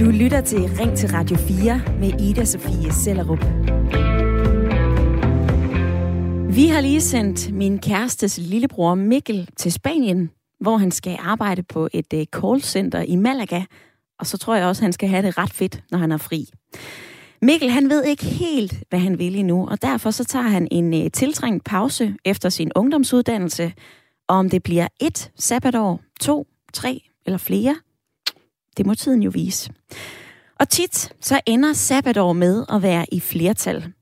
Du lytter til Ring til Radio 4 med Ida Sofie Sellerup. Vi har lige sendt min kærestes lillebror Mikkel til Spanien, hvor han skal arbejde på et øh, callcenter i Malaga. Og så tror jeg også, han skal have det ret fedt, når han er fri. Mikkel, han ved ikke helt, hvad han vil endnu, og derfor så tager han en øh, tiltrængt pause efter sin ungdomsuddannelse. Og om det bliver et sabbatår, to, tre eller flere, det må tiden jo vise. Og tit så ender sabbatår med at være i flertal.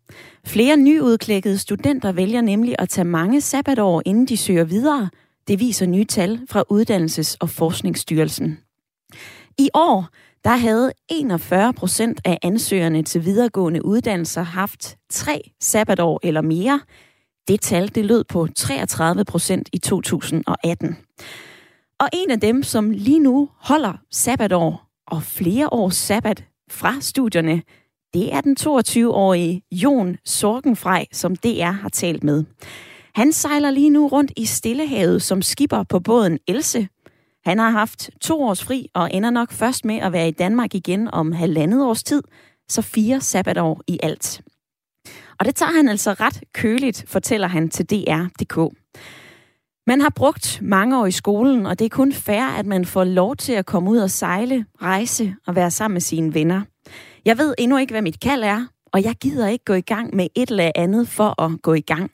Flere nyudklækkede studenter vælger nemlig at tage mange sabbatår, inden de søger videre. Det viser nye tal fra Uddannelses- og Forskningsstyrelsen. I år der havde 41 procent af ansøgerne til videregående uddannelser haft tre sabbatår eller mere. Det tal det lød på 33 procent i 2018. Og en af dem, som lige nu holder sabbatår og flere års sabbat fra studierne, det er den 22-årige Jon Sorgenfrej, som DR har talt med. Han sejler lige nu rundt i Stillehavet som skipper på båden Else. Han har haft to års fri og ender nok først med at være i Danmark igen om halvandet års tid, så fire sabbatår i alt. Og det tager han altså ret køligt, fortæller han til DR.dk. Man har brugt mange år i skolen, og det er kun fair, at man får lov til at komme ud og sejle, rejse og være sammen med sine venner. Jeg ved endnu ikke, hvad mit kald er, og jeg gider ikke gå i gang med et eller andet for at gå i gang.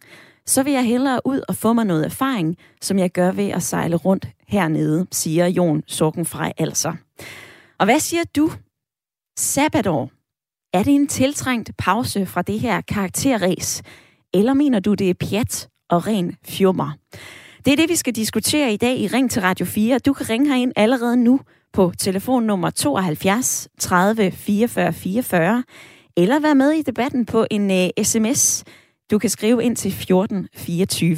Så vil jeg hellere ud og få mig noget erfaring, som jeg gør ved at sejle rundt hernede, siger Jon Sorgenfrej altså. Og hvad siger du? Sabbatår. Er det en tiltrængt pause fra det her karakterræs? Eller mener du, det er pjat og ren fjummer? Det er det, vi skal diskutere i dag i Ring til Radio 4. Du kan ringe herind allerede nu på telefonnummer 72 30 44 44, eller være med i debatten på en øh, uh, sms. Du kan skrive ind til 14 24.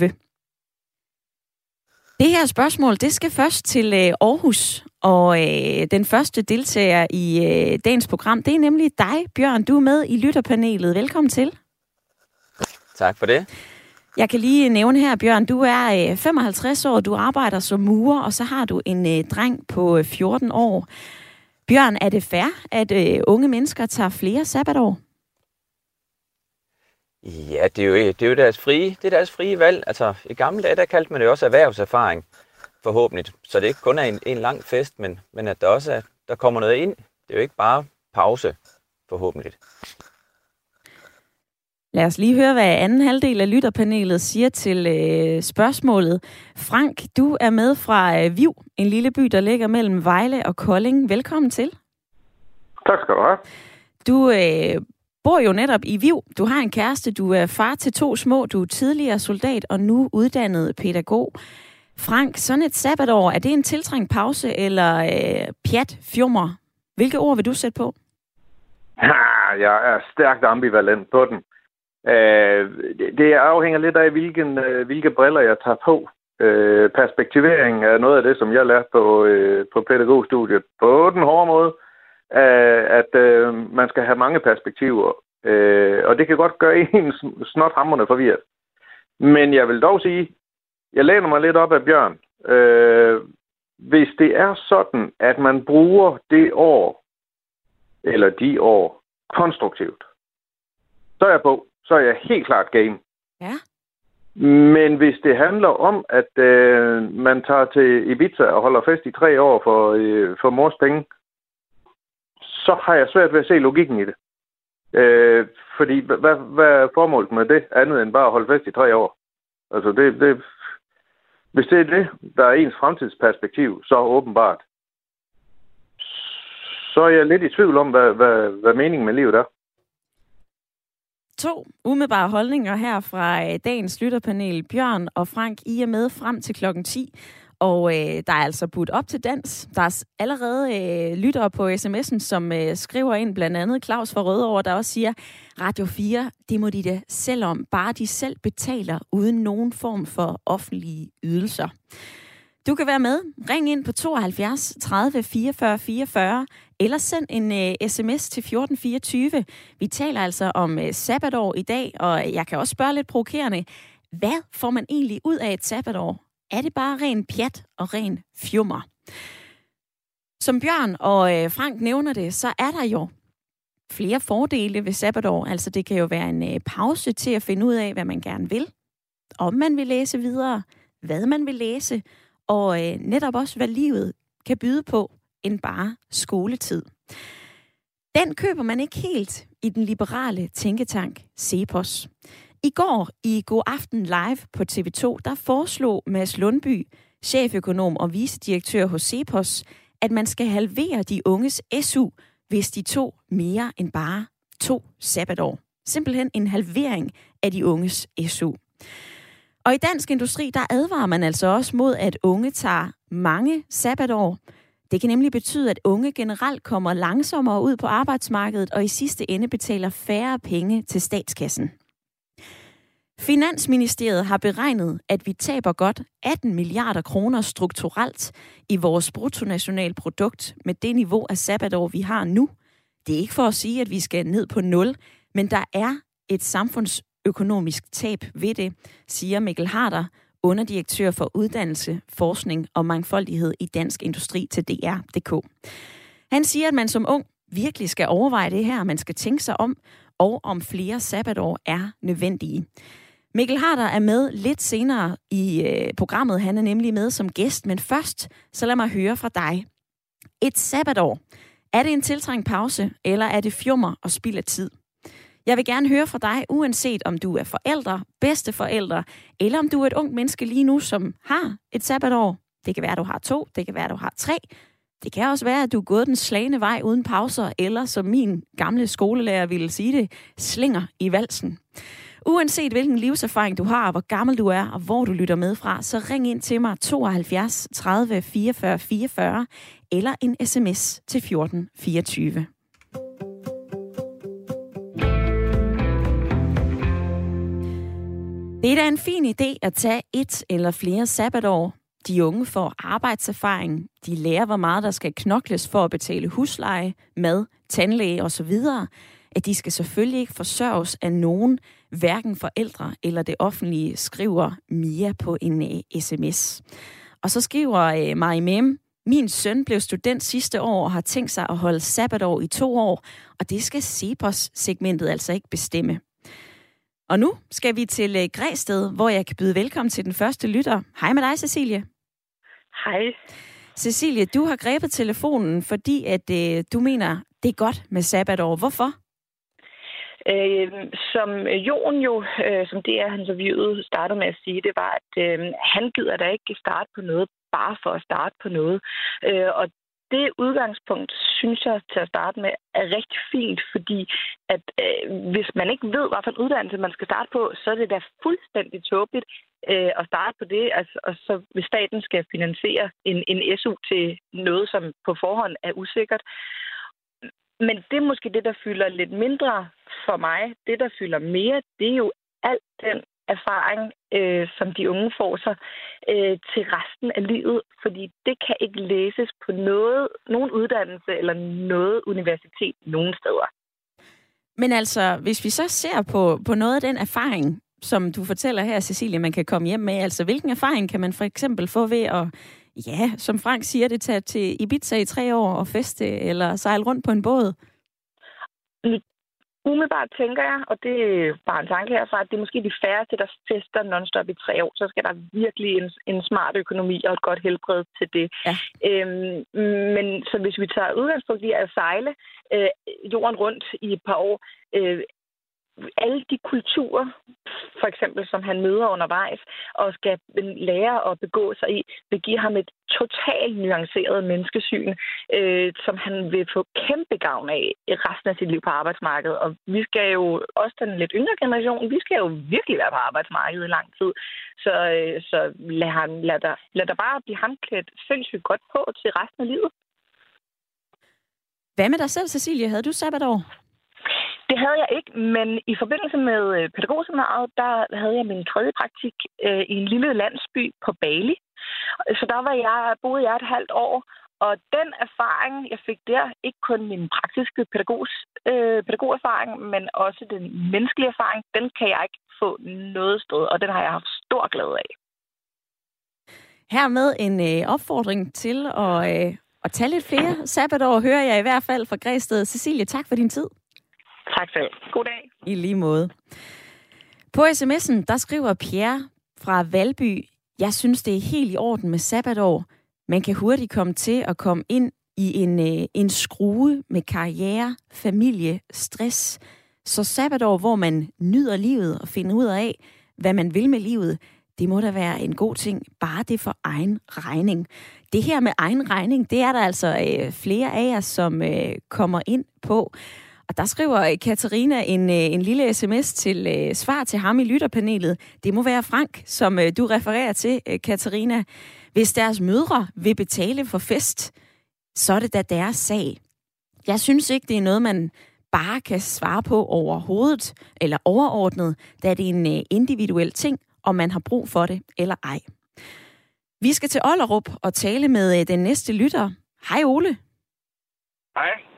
Det her spørgsmål, det skal først til uh, Aarhus, og uh, den første deltager i uh, dagens program, det er nemlig dig, Bjørn. Du er med i lytterpanelet. Velkommen til. Tak for det. Jeg kan lige nævne her, Bjørn, du er øh, 55 år, du arbejder som murer, og så har du en øh, dreng på øh, 14 år. Bjørn, er det fair, at unge mennesker tager flere sabbatår? Ja, det er jo, det er jo deres, frie, det er deres frie valg. Altså, i gamle dage, der kaldte man det også erhvervserfaring, forhåbentlig. Så det ikke kun er en, en lang fest, men, men at der også er, der kommer noget ind. Det er jo ikke bare pause, forhåbentlig. Lad os lige høre, hvad anden halvdel af lytterpanelet siger til øh, spørgsmålet. Frank, du er med fra øh, Viv, en lille by, der ligger mellem Vejle og Kolding. Velkommen til. Tak skal du have. Du øh, bor jo netop i Viv. Du har en kæreste, du er far til to små, du er tidligere soldat og nu uddannet pædagog. Frank, sådan et sabbatår, er det en tiltrængt pause eller øh, pjat, fjummer? Hvilke ord vil du sætte på? Ja, jeg er stærkt ambivalent på den. Øh, det afhænger lidt af, hvilken, øh, hvilke briller jeg tager på. Øh, perspektivering er noget af det, som jeg lærte på, øh, på pædagogstudiet. På den hårde måde, øh, at øh, man skal have mange perspektiver. Øh, og det kan godt gøre en snot hammerne forvirret. Men jeg vil dog sige, jeg læner mig lidt op af Bjørn. Øh, hvis det er sådan, at man bruger det år, eller de år, konstruktivt, så er jeg på så er jeg helt klart game. Ja. Men hvis det handler om, at øh, man tager til Ibiza og holder fest i tre år for, øh, for mors penge, så har jeg svært ved at se logikken i det. Øh, fordi hvad, hvad er formålet med det, andet end bare at holde fest i tre år? Altså, det, det, hvis det er det, der er ens fremtidsperspektiv, så åbenbart, så er jeg lidt i tvivl om, hvad, hvad, hvad meningen med livet er to umiddelbare holdninger her fra øh, dagens lytterpanel. Bjørn og Frank, I er med frem til klokken 10. Og øh, der er altså budt op til dans. Der er allerede øh, lyttere på sms'en, som øh, skriver ind, blandt andet Claus fra Rødovre, der også siger, Radio 4, det må de da selv om, bare de selv betaler uden nogen form for offentlige ydelser. Du kan være med. Ring ind på 72 30 44 44, eller send en øh, uh, sms til 1424. Vi taler altså om uh, sabbatår i dag, og jeg kan også spørge lidt provokerende. Hvad får man egentlig ud af et sabbatår? Er det bare ren pjat og ren fjummer? Som Bjørn og øh, Frank nævner det, så er der jo flere fordele ved sabbatår. Altså det kan jo være en øh, pause til at finde ud af, hvad man gerne vil, om man vil læse videre, hvad man vil læse, og øh, netop også, hvad livet kan byde på end bare skoletid. Den køber man ikke helt i den liberale tænketank Cepos. I går i God Aften Live på TV2, der foreslog Mads Lundby, cheføkonom og vicedirektør hos Cepos, at man skal halvere de unges SU, hvis de tog mere end bare to sabbatår. Simpelthen en halvering af de unges SU. Og i dansk industri, der advarer man altså også mod, at unge tager mange sabbatår. Det kan nemlig betyde, at unge generelt kommer langsommere ud på arbejdsmarkedet og i sidste ende betaler færre penge til statskassen. Finansministeriet har beregnet, at vi taber godt 18 milliarder kroner strukturelt i vores bruttonationalprodukt med det niveau af sabbatår, vi har nu. Det er ikke for at sige, at vi skal ned på nul, men der er et samfunds økonomisk tab ved det, siger Mikkel Harder, underdirektør for uddannelse, forskning og mangfoldighed i Dansk Industri til DR.dk. Han siger, at man som ung virkelig skal overveje det her, man skal tænke sig om, og om flere sabbatår er nødvendige. Mikkel Harder er med lidt senere i øh, programmet. Han er nemlig med som gæst, men først så lad mig høre fra dig. Et sabbatår. Er det en tiltrængt pause, eller er det fjummer og spild af tid? Jeg vil gerne høre fra dig, uanset om du er forældre, bedsteforældre, eller om du er et ungt menneske lige nu, som har et sabbatår. Det kan være, at du har to, det kan være, at du har tre. Det kan også være, at du er gået den slagende vej uden pauser, eller som min gamle skolelærer ville sige det, slinger i valsen. Uanset hvilken livserfaring du har, hvor gammel du er og hvor du lytter med fra, så ring ind til mig 72 30 44 44 eller en sms til 14 24. Det er da en fin idé at tage et eller flere sabbatår. De unge får arbejdserfaring, de lærer, hvor meget der skal knokles for at betale husleje, mad, tandlæge osv., at de skal selvfølgelig ikke forsørges af nogen, hverken forældre eller det offentlige, skriver Mia på en øh, uh, sms. Og så skriver øh, uh, Marie Mem, min søn blev student sidste år og har tænkt sig at holde sabbatår i to år, og det skal Cepos-segmentet altså ikke bestemme. Og nu skal vi til uh, Græsted, hvor jeg kan byde velkommen til den første lytter. Hej med dig, Cecilie. Hej. Cecilie, du har grebet telefonen, fordi at uh, du mener, det er godt med sabbatår. Hvorfor? Øh, som Jon jo, øh, som det er hans interviewet, startede med at sige, det var, at øh, han gider da ikke starte på noget, bare for at starte på noget. Øh, og det udgangspunkt, synes jeg til at starte med, er rigtig fint, fordi at øh, hvis man ikke ved, hvad for en uddannelse man skal starte på, så er det da fuldstændig tåbeligt øh, at starte på det. Altså, og så hvis staten skal finansiere en, en SU til noget, som på forhånd er usikkert. Men det er måske det, der fylder lidt mindre for mig. Det, der fylder mere, det er jo alt den erfaring, øh, som de unge får sig øh, til resten af livet, fordi det kan ikke læses på noget, nogen uddannelse eller noget universitet nogen steder. Men altså, hvis vi så ser på, på noget af den erfaring, som du fortæller her, Cecilie, man kan komme hjem med, altså hvilken erfaring kan man for eksempel få ved at ja, som Frank siger det, tage til Ibiza i tre år og feste eller sejle rundt på en båd? Umiddelbart tænker jeg, og det er bare en tanke herfra, at det er måske de færreste, der fester nonstop i tre år. Så skal der virkelig en, en smart økonomi og et godt helbred til det. Ja. Øhm, men så hvis vi tager udgangspunkt i at sejle øh, jorden rundt i et par år, øh, alle de kulturer, for eksempel, som han møder undervejs, og skal lære at begå sig i, vil give ham et totalt nuanceret menneskesyn, øh, som han vil få kæmpe gavn af i resten af sit liv på arbejdsmarkedet. Og vi skal jo, også den lidt yngre generation, vi skal jo virkelig være på arbejdsmarkedet i lang tid. Så, øh, så lad, han, lad, der, lad der bare blive ham klædt sindssygt godt på til resten af livet. Hvad med dig selv, Cecilie? Havde du sabbatår? Havde jeg ikke, men i forbindelse med øh, pædagogseminaret, der havde jeg min tredje praktik øh, i en lille landsby på Bali. Så der var jeg, boede jeg et halvt år, og den erfaring, jeg fik der, ikke kun min praktiske pædagogos, øh, pædagogerfaring, men også den menneskelige erfaring, den kan jeg ikke få noget sted, og den har jeg haft stor glæde af. Hermed en øh, opfordring til at, øh, at tage lidt flere sabbatår, hører jeg i hvert fald fra Græsted. Cecilie, tak for din tid. Tak selv. God dag. I lige måde. På sms'en, der skriver Pierre fra Valby, jeg synes, det er helt i orden med sabbatår. Man kan hurtigt komme til at komme ind i en, øh, en skrue med karriere, familie, stress. Så sabbatår, hvor man nyder livet og finder ud af, hvad man vil med livet, det må da være en god ting, bare det for egen regning. Det her med egen regning, det er der altså øh, flere af jer, som øh, kommer ind på. Og der skriver Katarina en, øh, en lille sms til øh, svar til ham i lytterpanelet. Det må være Frank, som øh, du refererer til, Katarina. Hvis deres mødre vil betale for fest, så er det da deres sag. Jeg synes ikke, det er noget, man bare kan svare på overhovedet eller overordnet, da det er en individuel ting, om man har brug for det eller ej. Vi skal til Ollerup og tale med den næste lytter. Hej Ole. Hej.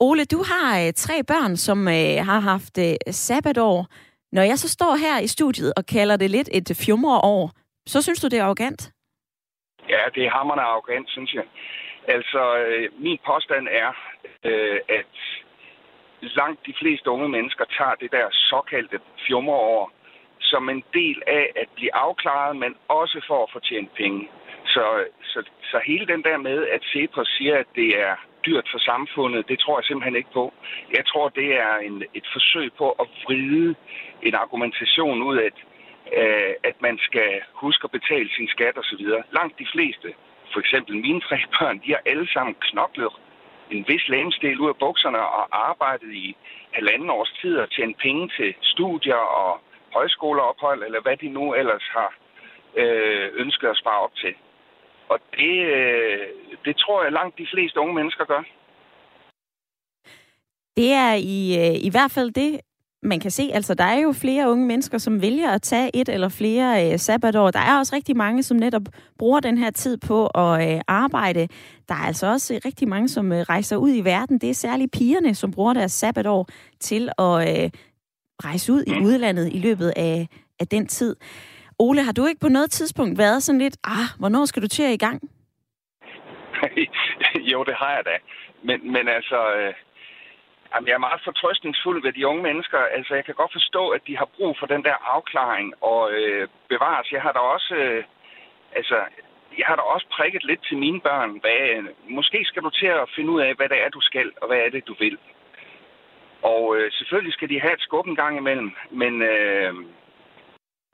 Ole, du har øh, tre børn, som øh, har haft øh, sabbatår. Når jeg så står her i studiet og kalder det lidt et øh, fjumreår, så synes du, det er arrogant? Ja, det er hammerne arrogant, synes jeg. Altså, øh, min påstand er, øh, at langt de fleste unge mennesker tager det der såkaldte fjumreår som en del af at blive afklaret, men også for at fortjene penge. Så, så, så hele den der med, at Cepos siger, at det er dyrt for samfundet, det tror jeg simpelthen ikke på. Jeg tror, det er en, et forsøg på at vride en argumentation ud af, øh, at man skal huske at betale sin skat osv. Langt de fleste, for eksempel mine tre børn, de har alle sammen knoklet en vis lægemsdel ud af bukserne og arbejdet i halvanden års tid og tjent penge til studier og højskoleophold, eller hvad de nu ellers har øh, ønsket at spare op til. Og det, øh, det tror jeg langt de fleste unge mennesker gør. Det er i, øh, i hvert fald det, man kan se. Altså, der er jo flere unge mennesker, som vælger at tage et eller flere øh, sabbatår. Der er også rigtig mange, som netop bruger den her tid på at øh, arbejde. Der er altså også rigtig mange, som øh, rejser ud i verden. Det er særligt pigerne, som bruger deres sabbatår til at øh, rejse ud i mm. udlandet i løbet af, af den tid. Ole, har du ikke på noget tidspunkt været sådan lidt, ah, hvornår skal du til at i gang? jo, det har jeg da. Men, men altså, øh, jamen, jeg er meget fortrøstningsfuld ved de unge mennesker. Altså, jeg kan godt forstå, at de har brug for den der afklaring og øh, bevares. Jeg har da også, øh, altså, jeg har da også prikket lidt til mine børn. Hvad, måske skal du til at finde ud af, hvad det er, du skal, og hvad er det, du vil. Og øh, selvfølgelig skal de have et skub en gang imellem, men øh,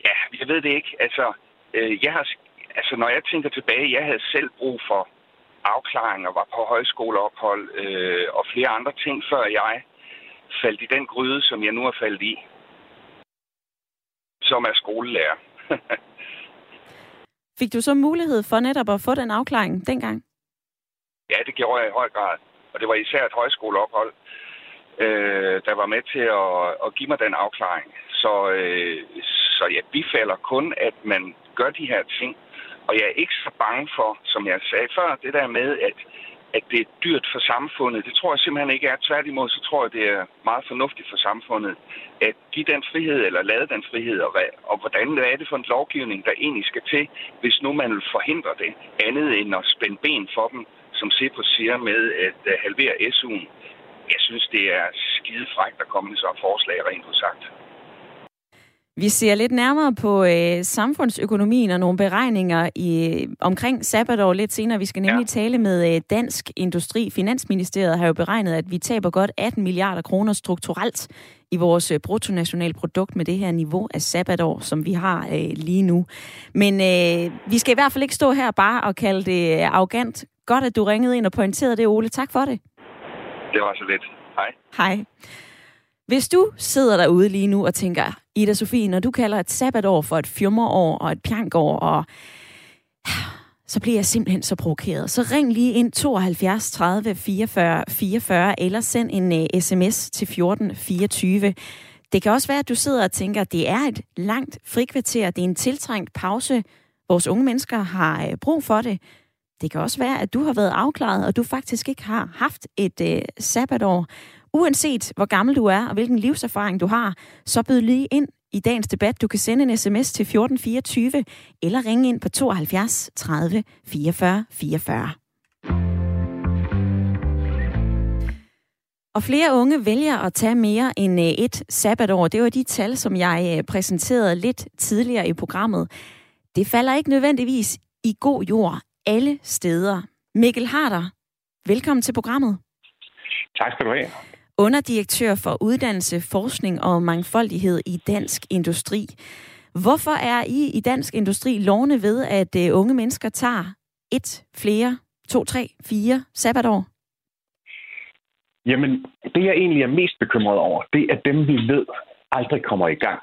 ja, jeg ved det ikke. Altså, øh, jeg har, altså, når jeg tænker tilbage, jeg havde selv brug for afklaring og var på højskoleophold øh, og flere andre ting, før jeg faldt i den gryde, som jeg nu er faldet i, som er skolelærer. Fik du så mulighed for netop at få den afklaring dengang? Ja, det gjorde jeg i høj grad. Og det var især et højskoleophold, øh, der var med til at, at give mig den afklaring. Så, øh, så jeg bifalder kun, at man gør de her ting. Og jeg er ikke så bange for, som jeg sagde før, det der med, at, at det er dyrt for samfundet. Det tror jeg simpelthen ikke er. Tværtimod, så tror jeg, det er meget fornuftigt for samfundet at give den frihed, eller lade den frihed, og, hvad, og hvordan er det for en lovgivning, der egentlig skal til, hvis nu man vil forhindre det, andet end at spænde ben for dem, som Cepos siger med at øh, halvere SU'en. Jeg synes, det er skide frækt at komme med sådan forslag, rent udsagt. Vi ser lidt nærmere på øh, samfundsøkonomien og nogle beregninger i, omkring sabbatår lidt senere. Vi skal nemlig ja. tale med øh, Dansk Industri. Finansministeriet har jo beregnet, at vi taber godt 18 milliarder kroner strukturelt i vores øh, bruttonationalprodukt med det her niveau af sabbatår, som vi har øh, lige nu. Men øh, vi skal i hvert fald ikke stå her bare og kalde det øh, arrogant. Godt, at du ringede ind og pointerede det, Ole. Tak for det. Det var så lidt. Hej. Hej. Hvis du sidder derude lige nu og tænker, Ida Sofie, når du kalder et sabbatår for et fjummerår og et pjankår, og så bliver jeg simpelthen så provokeret. Så ring lige ind 72 30 44 44, eller send en øh, uh, sms til 14 24. Det kan også være, at du sidder og tænker, at det er et langt frikvarter, det er en tiltrængt pause. Vores unge mennesker har uh, brug for det. Det kan også være, at du har været afklaret, og du faktisk ikke har haft et uh, sabbatår. Uanset hvor gammel du er og hvilken livserfaring du har, så byd lige ind i dagens debat. Du kan sende en sms til 1424 eller ringe ind på 72 30 44 44. Og flere unge vælger at tage mere end øh, et sabbatår. Det var de tal, som jeg øh, præsenterede lidt tidligere i programmet. Det falder ikke nødvendigvis i god jord alle steder. Mikkel Harder, velkommen til programmet. Tak skal du have. Underdirektør for uddannelse, forskning og mangfoldighed i Dansk Industri. Hvorfor er I i Dansk Industri lovende ved, at øh, unge mennesker tager et, flere, to, tre, fire sabbatår? Jamen, det jeg egentlig er mest bekymret over, det er dem, vi ved aldrig kommer i gang.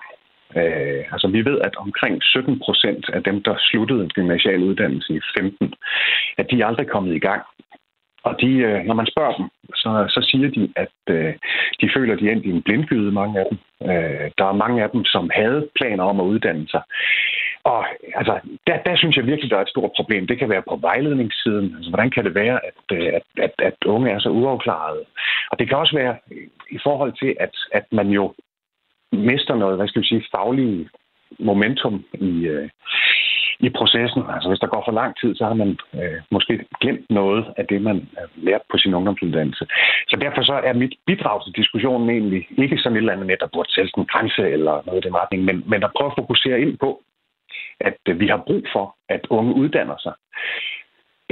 Øh, altså vi ved, at omkring 17 procent af dem, der sluttede en gymnasial uddannelse i 15, at de er aldrig kommet i gang. Og de, øh, når man spørger dem, så, så siger de, at øh, de føler, at de er i en blindgyde, mange af dem. Øh, der er mange af dem, som havde planer om at uddanne sig. Og altså, der, der synes jeg virkelig, der er et stort problem. Det kan være på vejledningssiden. Altså, hvordan kan det være, at, øh, at, at, at unge er så uafklarede? Og det kan også være øh, i forhold til, at, at man jo mister noget, hvad skal vi sige, faglige momentum i, øh, i processen. Altså hvis der går for lang tid, så har man øh, måske glemt noget af det, man har lært på sin ungdomsuddannelse. Så derfor så er mit bidrag til diskussionen egentlig ikke sådan et eller andet med, der burde sættes en grænse eller noget i den retning, men, men at prøve at fokusere ind på, at øh, vi har brug for, at unge uddanner sig.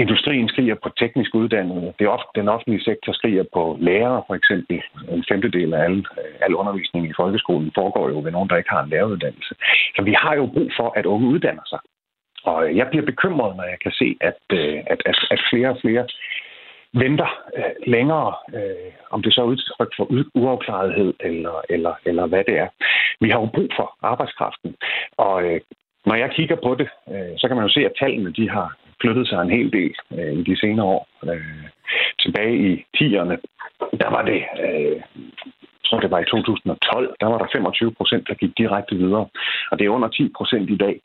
Industrien skriger på teknisk uddannelse. Det er ofte, den offentlige sektor skriger på lærere, for eksempel. En femtedel af al, øh, al undervisning i folkeskolen foregår jo ved nogen, der ikke har en læreruddannelse. Så vi har jo brug for, at unge uddanner sig. Og øh, jeg bliver bekymret, når jeg kan se, at, øh, at, at, at flere og flere venter øh, længere, øh, om det så er udtryk for uafklarethed eller, eller, eller hvad det er. Vi har jo brug for arbejdskraften, og øh, når jeg kigger på det, øh, så kan man jo se, at tallene de har flyttet sig en hel del øh, i de senere år. Øh, tilbage i 10'erne, der var det øh, tror det var i 2012, der var der 25 procent, der gik direkte videre. Og det er under 10 procent i dag.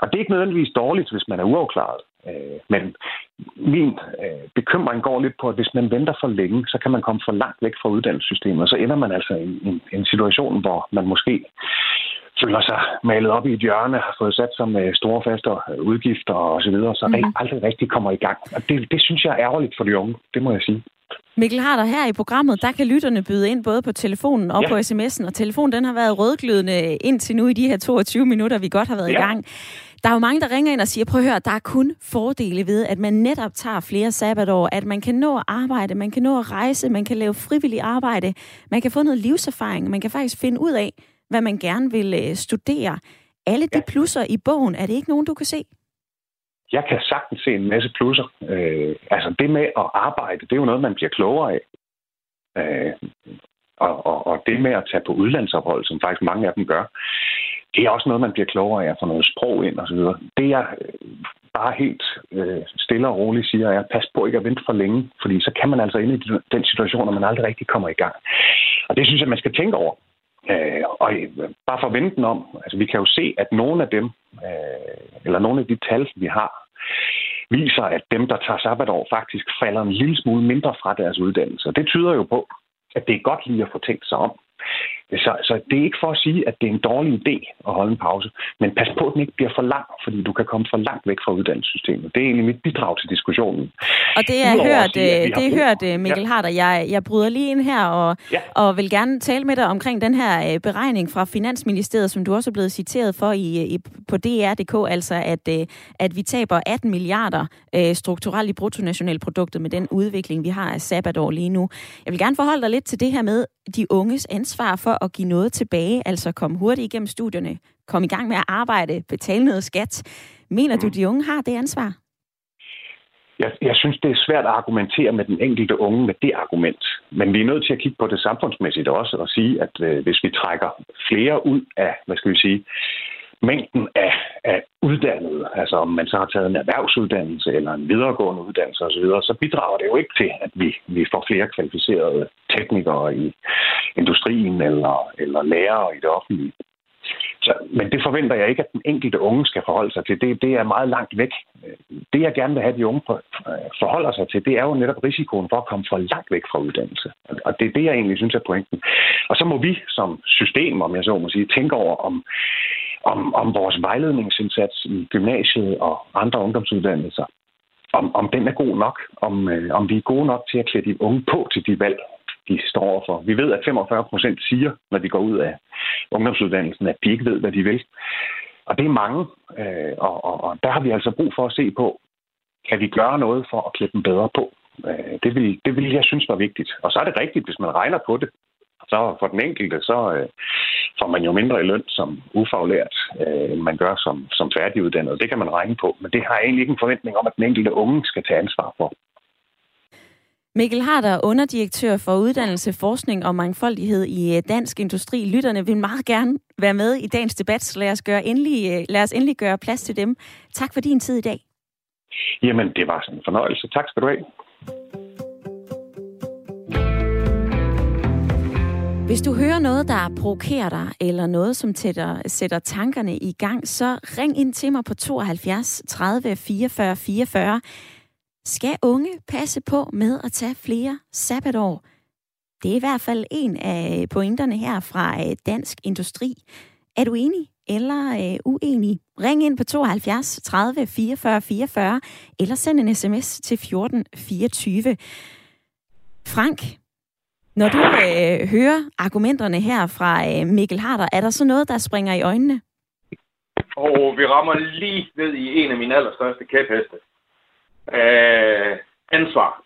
Og det er ikke nødvendigvis dårligt, hvis man er uafklaret. Øh, men min øh, bekymring går lidt på, at hvis man venter for længe, så kan man komme for langt væk fra uddannelsessystemet, og så ender man altså i en, en situation, hvor man måske føler sig malet op i et hjørne, har fået sat sig med store faste udgifter og så videre, så mm-hmm. aldrig rigtig kommer i gang. Og det, det synes jeg er ærgerligt for de unge, det må jeg sige. Mikkel Harder, her i programmet, der kan lytterne byde ind både på telefonen og ja. på sms'en, og telefonen den har været rødglødende indtil nu i de her 22 minutter, vi godt har været ja. i gang. Der er jo mange, der ringer ind og siger, prøv at høre, der er kun fordele ved, at man netop tager flere sabbatår, at man kan nå at arbejde, man kan nå at rejse, man kan lave frivillig arbejde, man kan få noget livserfaring, man kan faktisk finde ud af, hvad man gerne vil øh, studere. Alle de plusser i bogen, er det ikke nogen, du kan se? Jeg kan sagtens se en masse plusser. Øh, altså det med at arbejde, det er jo noget, man bliver klogere af. Øh, og, og, og det med at tage på udlandsophold, som faktisk mange af dem gør, det er også noget, man bliver klogere af at få noget sprog ind osv. Det jeg øh, bare helt øh, stille og roligt siger, er, pas på ikke at vente for længe, fordi så kan man altså ind i den situation, at man aldrig rigtig kommer i gang. Og det synes jeg, man skal tænke over. Øh, og øh, bare for at vente den om, altså vi kan jo se, at nogle af dem, øh, eller nogle af de tal, vi har, viser, at dem, der tager sabbatår, faktisk falder en lille smule mindre fra deres uddannelse. Det tyder jo på, at det er godt lige at få tænkt sig om. Så, så det er ikke for at sige, at det er en dårlig idé at holde en pause, men pas på, at den ikke bliver for lang, fordi du kan komme for langt væk fra uddannelsessystemet. Det er egentlig mit bidrag til diskussionen. Og det er hørt, sige, øh, det er hørt øh, Mikkel ja. Harder. Jeg, jeg bryder lige ind her og, ja. og vil gerne tale med dig omkring den her øh, beregning fra Finansministeriet, som du også er blevet citeret for i, i på DR.dk, altså at, at vi taber 18 milliarder strukturelt i bruttonationalproduktet med den udvikling, vi har af sabbatår lige nu. Jeg vil gerne forholde dig lidt til det her med de unges ansvar for at give noget tilbage, altså komme hurtigt igennem studierne, komme i gang med at arbejde, betale noget skat. Mener du, de unge har det ansvar? Jeg, jeg synes, det er svært at argumentere med den enkelte unge med det argument. Men vi er nødt til at kigge på det samfundsmæssigt også og sige, at øh, hvis vi trækker flere ud af, hvad skal vi sige, mængden af, af uddannede, altså om man så har taget en erhvervsuddannelse eller en videregående uddannelse osv., så, så bidrager det jo ikke til, at vi, vi får flere kvalificerede teknikere i industrien eller, eller lærere i det offentlige. Så, men det forventer jeg ikke, at den enkelte unge skal forholde sig til. Det, det er meget langt væk. Det, jeg gerne vil have, at de unge forholder sig til, det er jo netop risikoen for at komme for langt væk fra uddannelse. Og det er det, jeg egentlig synes er pointen. Og så må vi som system, om jeg så må sige, tænke over, om om, om vores vejledningsindsats i gymnasiet og andre ungdomsuddannelser, om, om den er god nok, om, øh, om vi er gode nok til at klæde de unge på til de valg, de står overfor. Vi ved, at 45 procent siger, når de går ud af ungdomsuddannelsen, at de ikke ved, hvad de vil. Og det er mange, øh, og, og, og der har vi altså brug for at se på, kan vi gøre noget for at klæde dem bedre på? Øh, det, vil, det vil jeg synes var vigtigt. Og så er det rigtigt, hvis man regner på det, så for den enkelte, så øh, får man jo mindre i løn som ufaglært, øh, end man gør som, som færdiguddannet. Det kan man regne på, men det har jeg egentlig ikke en forventning om, at den enkelte unge skal tage ansvar for. Mikkel Harder, underdirektør for uddannelse, forskning og mangfoldighed i øh, Dansk Industri. Lytterne vil meget gerne være med i dagens debat, så lad os, gøre endelig, øh, lad os endelig gøre plads til dem. Tak for din tid i dag. Jamen, det var sådan en fornøjelse. Tak skal du have. Hvis du hører noget, der provokerer dig, eller noget, som tætter, sætter tankerne i gang, så ring ind til mig på 72 30 44 44. Skal unge passe på med at tage flere sabbatår? Det er i hvert fald en af pointerne her fra øh, Dansk Industri. Er du enig eller øh, uenig? Ring ind på 72 30 44 44, eller send en sms til 14 24. Frank, når du øh, hører argumenterne her fra øh, Mikkel Harder, er der så noget, der springer i øjnene? Og vi rammer lige ned i en af mine allerstørste kæpheste. Øh, ansvar.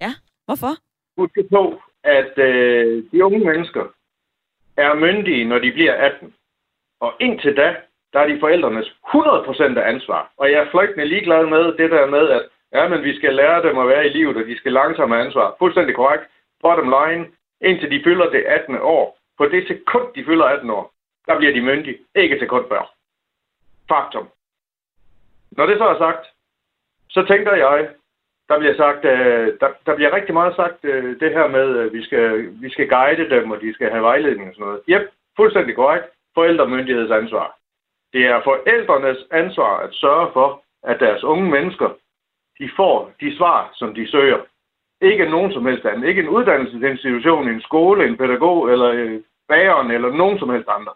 Ja, hvorfor? Husk på, at øh, de unge mennesker er myndige, når de bliver 18. Og indtil da, der er de forældrenes 100% af ansvar. Og jeg er flygtende ligeglad med det der med, at ja, men vi skal lære dem at være i livet, og de skal langsomt have ansvar. Fuldstændig korrekt. Bottom line, indtil de fylder det 18. år. På det sekund, de fylder 18 år, der bliver de myndige. Ikke sekund før. Faktum. Når det så er sagt, så tænker jeg, der bliver sagt, øh, der, der bliver rigtig meget sagt øh, det her med, at vi skal, vi skal guide dem, og de skal have vejledning og sådan noget. Jep, fuldstændig korrekt. Forældremyndighedsansvar. Det er forældrenes ansvar at sørge for, at deres unge mennesker, de får de svar, som de søger. Ikke nogen som helst anden. Ikke en uddannelsesinstitution, en skole, en pædagog eller øh, bageren eller nogen som helst andre.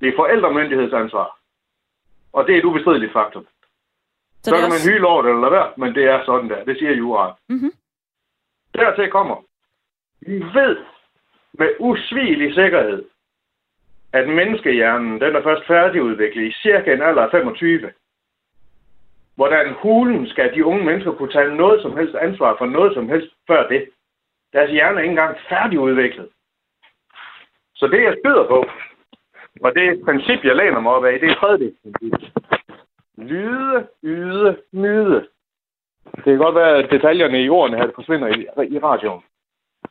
Det er forældremyndighedsansvar. Og det er et ubestrideligt faktum. Så, så kan også... man hyle over det eller hvad, men det er sådan der. Det siger juraen. Mm-hmm. Dertil kommer, vi ved med usvigelig sikkerhed, at menneskehjernen den er først færdigudviklet i cirka en alder af 25. Hvordan hulen skal de unge mennesker kunne tage noget som helst ansvar for noget som helst før det. Deres hjerne er ikke engang færdigudviklet. Så det, jeg spyder på, og det princip, jeg læner mig op af, det er tredje Lyde, yde, nyde. Det kan godt være, at detaljerne i ordene her forsvinder i, i radioen.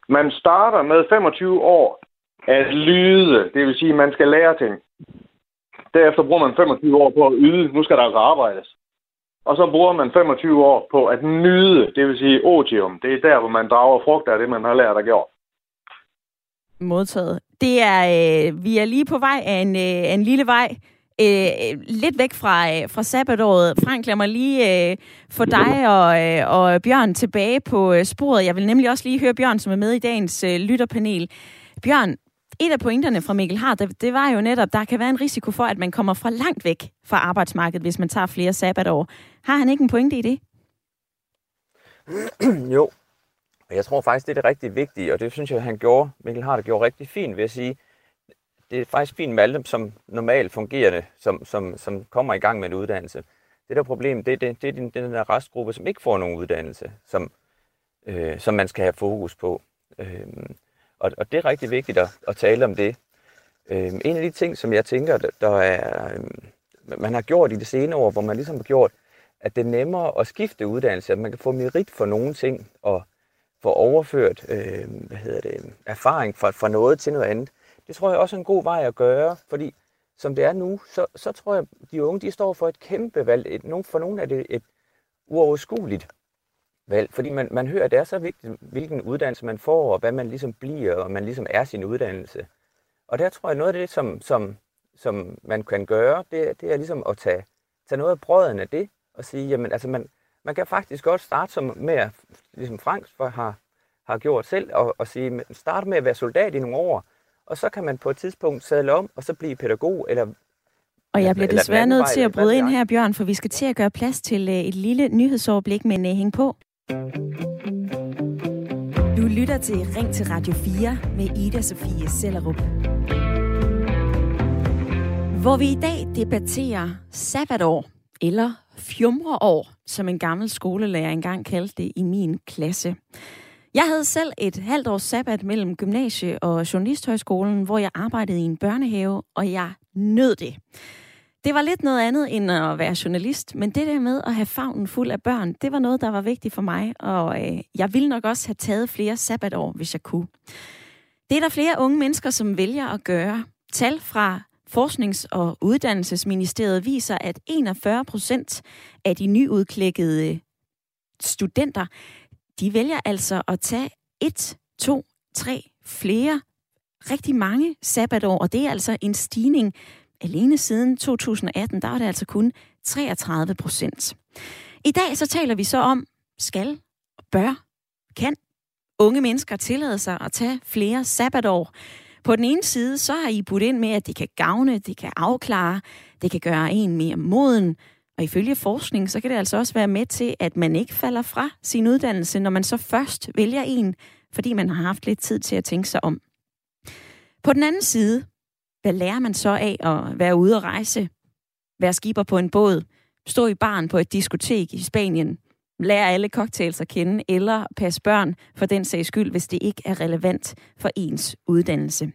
Man starter med 25 år at lyde, det vil sige, at man skal lære ting. Derefter bruger man 25 år på at yde, nu skal der altså arbejdes. Og så bruger man 25 år på at nyde, det vil sige otium. Det er der, hvor man drager frugt af det, man har lært at gøre. Modtaget. Det er, øh, vi er lige på vej af en, øh, en lille vej øh, lidt væk fra, øh, fra sabbatåret. Frank, lad mig lige øh, få dig og, øh, og Bjørn tilbage på øh, sporet. Jeg vil nemlig også lige høre Bjørn, som er med i dagens øh, lytterpanel. Bjørn, et af pointerne fra Mikkel Hart, det, det var jo netop, der kan være en risiko for, at man kommer fra langt væk fra arbejdsmarkedet, hvis man tager flere sabbatår. Har han ikke en pointe i det? jo, jeg tror faktisk, det er det rigtig vigtige, og det synes jeg, han gjorde, Mikkel Hart gjorde rigtig fint ved at sige, det er faktisk fint med alle dem, som normalt fungerende, som, som, som kommer i gang med en uddannelse. Det der problem, det, det, det er den, den der restgruppe, som ikke får nogen uddannelse, som, øh, som man skal have fokus på. Øh, og, og det er rigtig vigtigt at, at tale om det. Øhm, en af de ting, som jeg tænker, der, der er, øhm, man har gjort i de senere år, hvor man ligesom har gjort, at det er nemmere at skifte uddannelse, at man kan få merit for nogle ting, og få overført øh, hvad hedder det, erfaring fra, fra noget til noget andet. Det tror jeg også er en god vej at gøre, fordi som det er nu, så, så tror jeg, at de unge de står for et kæmpe valg. Et, for nogle er det et uoverskueligt valg, fordi man, man hører, at det er så vigtigt, hvilken uddannelse man får, og hvad man ligesom bliver, og man ligesom er sin uddannelse. Og der tror jeg, noget af det, som, som, som man kan gøre, det, det er ligesom at tage, tage noget af brøden af det, og sige, jamen altså man, man kan faktisk godt starte som med, ligesom Frank har, har gjort selv, og, og sige, starte med at være soldat i nogle år, og så kan man på et tidspunkt sadle om, og så blive pædagog, eller og jeg bliver desværre nødt til at bryde ind her, Bjørn, for vi skal til at gøre plads til øh, et lille nyhedsoverblik, men uh, hæng på. Du lytter til Ring til Radio 4 med Ida Sofie Sellerup. Hvor vi i dag debatterer sabbatår, eller fjumreår, som en gammel skolelærer engang kaldte det i min klasse. Jeg havde selv et halvt års sabbat mellem gymnasie og journalisthøjskolen, hvor jeg arbejdede i en børnehave, og jeg nød det. Det var lidt noget andet end at være journalist, men det der med at have favnen fuld af børn, det var noget, der var vigtigt for mig, og øh, jeg ville nok også have taget flere sabbatår, hvis jeg kunne. Det er der flere unge mennesker, som vælger at gøre. Tal fra Forsknings- og Uddannelsesministeriet viser, at 41 procent af de nyudklækkede øh, studenter, de vælger altså at tage et, to, tre, flere, rigtig mange sabbatår, og det er altså en stigning alene siden 2018, der var det altså kun 33 procent. I dag så taler vi så om, skal, bør, kan unge mennesker tillade sig at tage flere sabbatår. På den ene side, så har I budt ind med, at det kan gavne, det kan afklare, det kan gøre en mere moden, og ifølge forskning, så kan det altså også være med til, at man ikke falder fra sin uddannelse, når man så først vælger en, fordi man har haft lidt tid til at tænke sig om. På den anden side, hvad lærer man så af at være ude og rejse? Være skipper på en båd? Stå i baren på et diskotek i Spanien? Lære alle cocktails at kende? Eller passe børn for den sags skyld, hvis det ikke er relevant for ens uddannelse?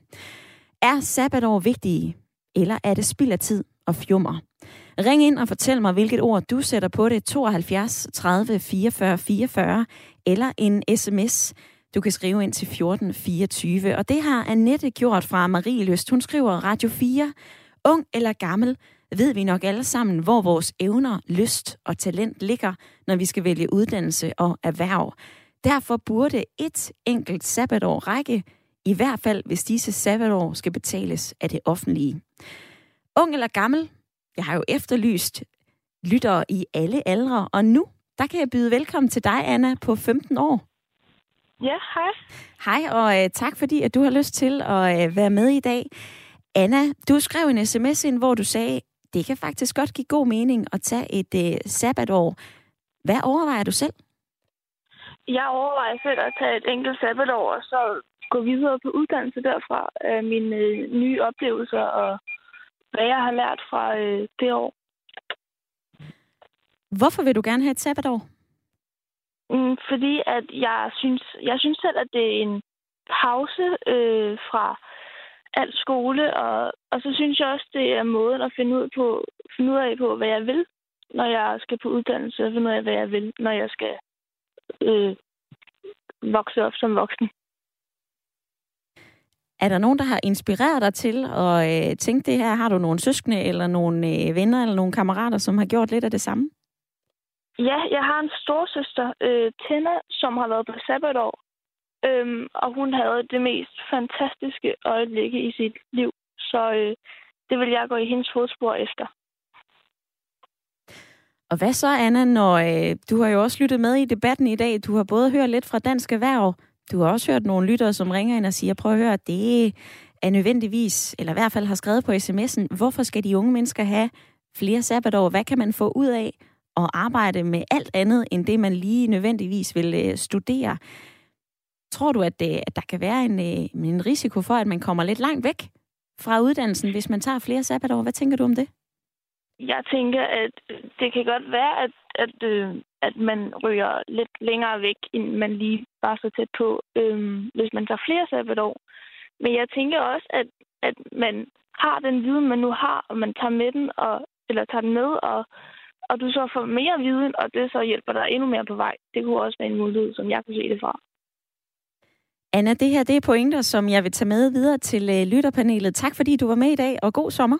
Er sabbatår vigtige? Eller er det spild af tid og fjummer? Ring ind og fortæl mig, hvilket ord du sætter på det. 72 30 44 44 eller en sms du kan skrive ind til 1424. Og det har Annette gjort fra Marie Løst. Hun skriver Radio 4. Ung eller gammel, ved vi nok alle sammen, hvor vores evner, lyst og talent ligger, når vi skal vælge uddannelse og erhverv. Derfor burde et enkelt sabbatår række, i hvert fald hvis disse sabbatår skal betales af det offentlige. Ung eller gammel, jeg har jo efterlyst lyttere i alle aldre, og nu, der kan jeg byde velkommen til dig, Anna, på 15 år. Ja, hej. Hej, og øh, tak fordi, at du har lyst til at øh, være med i dag. Anna, du skrev en sms ind, hvor du sagde, det kan faktisk godt give god mening at tage et øh, sabbatår. Hvad overvejer du selv? Jeg overvejer selv at tage et enkelt sabbatår, og så gå videre på uddannelse derfra. Øh, mine øh, nye oplevelser og hvad jeg har lært fra øh, det år. Hvorfor vil du gerne have et sabbatår? Mm, fordi at jeg synes, jeg synes selv, at det er en pause øh, fra al skole, og, og så synes jeg også, det er måden at finde ud, på, finde ud af på, hvad jeg vil, når jeg skal på uddannelse, og finde ud af, hvad jeg vil, når jeg skal øh, vokse op som voksen. Er der nogen, der har inspireret dig til at øh, tænke det her? Har du nogle søskende, eller nogle øh, venner, eller nogle kammerater, som har gjort lidt af det samme? Ja, jeg har en storsøster, øh, Tina, som har været på sabbatår. Øhm, og hun havde det mest fantastiske øjeblikke i sit liv. Så øh, det vil jeg gå i hendes fodspor efter. Og hvad så, Anna, når øh, du har jo også lyttet med i debatten i dag. Du har både hørt lidt fra Dansk Erhverv, du har også hørt nogle lyttere, som ringer ind og siger, prøv at høre, det er nødvendigvis, eller i hvert fald har skrevet på sms'en, hvorfor skal de unge mennesker have flere sabbatår? Hvad kan man få ud af at arbejde med alt andet, end det man lige nødvendigvis vil øh, studere? Tror du, at, det, at der kan være en, øh, en risiko for, at man kommer lidt langt væk fra uddannelsen, hvis man tager flere sabbatår? Hvad tænker du om det? Jeg tænker, at det kan godt være, at, at, øh, at man ryger lidt længere væk, end man lige bare så tæt på, øh, hvis man tager flere sabbatår. Men jeg tænker også, at, at man har den viden, man nu har, og man tager med den, og, eller tager den med, og, og du så får mere viden, og det så hjælper dig endnu mere på vej. Det kunne også være en mulighed, som jeg kunne se det fra. Anna, det her det er pointer, som jeg vil tage med videre til øh, lytterpanelet. Tak fordi du var med i dag, og god sommer.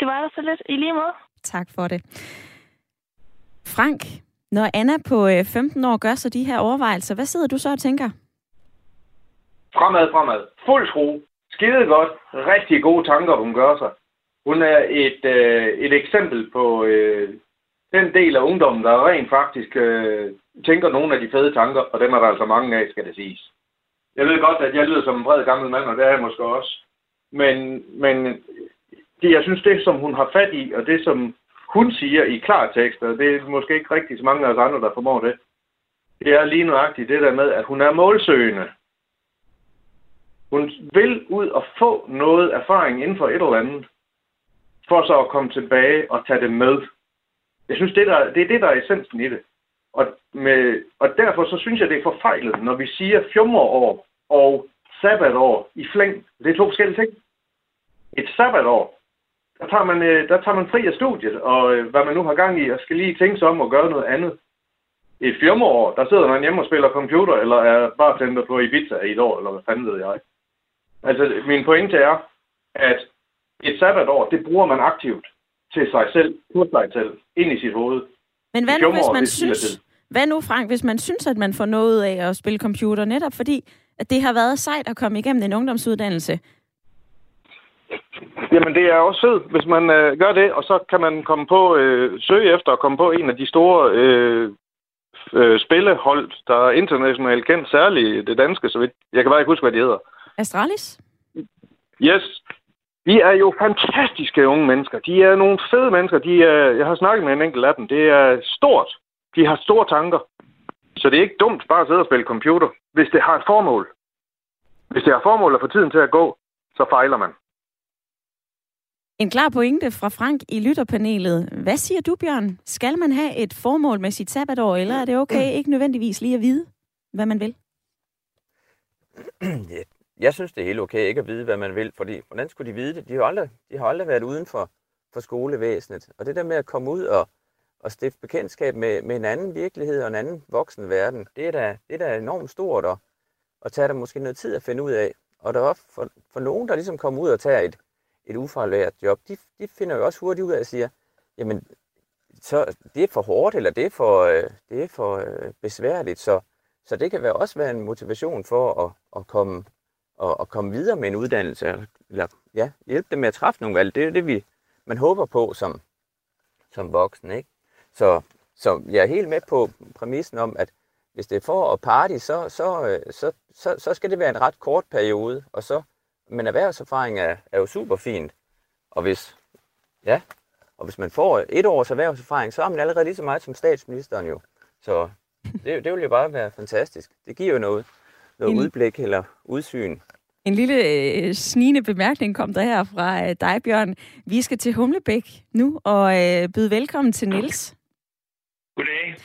Det var der så lidt. I lige måde. Tak for det. Frank, når Anna på 15 øh, år gør så de her overvejelser, hvad sidder du så og tænker? Fremad, fremad. Fuld skrue. Skide godt. Rigtig gode tanker, hun gør sig. Hun er et, øh, et eksempel på øh, den del af ungdommen, der rent faktisk øh, tænker nogle af de fede tanker, og dem er der altså mange af, skal det siges. Jeg ved godt, at jeg lyder som en bred gammel mand, og det er jeg måske også. Men, men det, jeg synes, det som hun har fat i, og det som hun siger i klar tekst, og det er måske ikke rigtig så mange af os andre, der formår det, det er lige nøjagtigt det der med, at hun er målsøgende. Hun vil ud og få noget erfaring inden for et eller andet, for så at komme tilbage og tage det med. Jeg synes, det, der, det er det, der er essensen i det. Og, med, og derfor så synes jeg, det er forfejlet, når vi siger fjummerår og sabbatår i flæng. Det er to forskellige ting. Et sabbatår, der tager man, øh, der tager man fri af studiet, og øh, hvad man nu har gang i, og skal lige tænke sig om at gøre noget andet. Et fjummerår, der sidder man hjemme og spiller computer, eller er bare tændt på Ibiza i et år, eller hvad fanden ved jeg. Altså, min pointe er, at et sabbatår, det bruger man aktivt til sig selv, på sig selv, ind i sit hoved. Men hvad nu, hvis man synes, hvad nu, Frank, hvis man synes, at man får noget af at spille computer, netop fordi, at det har været sejt at komme igennem en ungdomsuddannelse? Jamen, det er også sødt, hvis man øh, gør det, og så kan man komme på, øh, søge efter at komme på en af de store øh, øh, spillehold, der er internationalt kendt, særligt det danske, så vidt. Jeg kan bare ikke huske, hvad de hedder. Astralis? Yes. De er jo fantastiske unge mennesker. De er nogle fede mennesker. De er, jeg har snakket med en enkelt af dem. Det er stort. De har store tanker. Så det er ikke dumt bare at sidde og spille computer, hvis det har et formål. Hvis det har formål at få tiden til at gå, så fejler man. En klar pointe fra Frank i lytterpanelet. Hvad siger du, Bjørn? Skal man have et formål med sit sabbatår, eller er det okay ikke nødvendigvis lige at vide, hvad man vil? Jeg synes, det er helt okay ikke at vide, hvad man vil, fordi hvordan skulle de vide det? De har aldrig, de har aldrig været uden for, for skolevæsenet. Og det der med at komme ud og, og stifte bekendtskab med, med en anden virkelighed og en anden voksen verden, det er da, det er da enormt stort, og, og tager der måske noget tid at finde ud af. Og der er for, for nogen, der ligesom kommer ud og tager et, et ufaglært job, de, de finder jo også hurtigt ud af at sige, jamen, så det er for hårdt, eller det er for, øh, det er for øh, besværligt, så, så det kan være også være en motivation for at, at komme og, og komme videre med en uddannelse, eller ja, hjælpe dem med at træffe nogle valg. Det er det, vi, man håber på som, som voksen. Ikke? Så, så jeg er helt med på præmissen om, at hvis det er for at party, så, så, øh, så, så, så skal det være en ret kort periode, og så, men erhvervserfaring er, er jo super fint. Og hvis, ja, og hvis man får et års erhvervserfaring, så har man allerede lige så meget som statsministeren jo. Så det, det vil jo bare være fantastisk. Det giver jo noget noget en, udblik eller udsyn. En lille øh, snigende bemærkning kom der her fra øh, dig, Bjørn. Vi skal til Humlebæk nu og øh, byde velkommen til Nils. Goddag.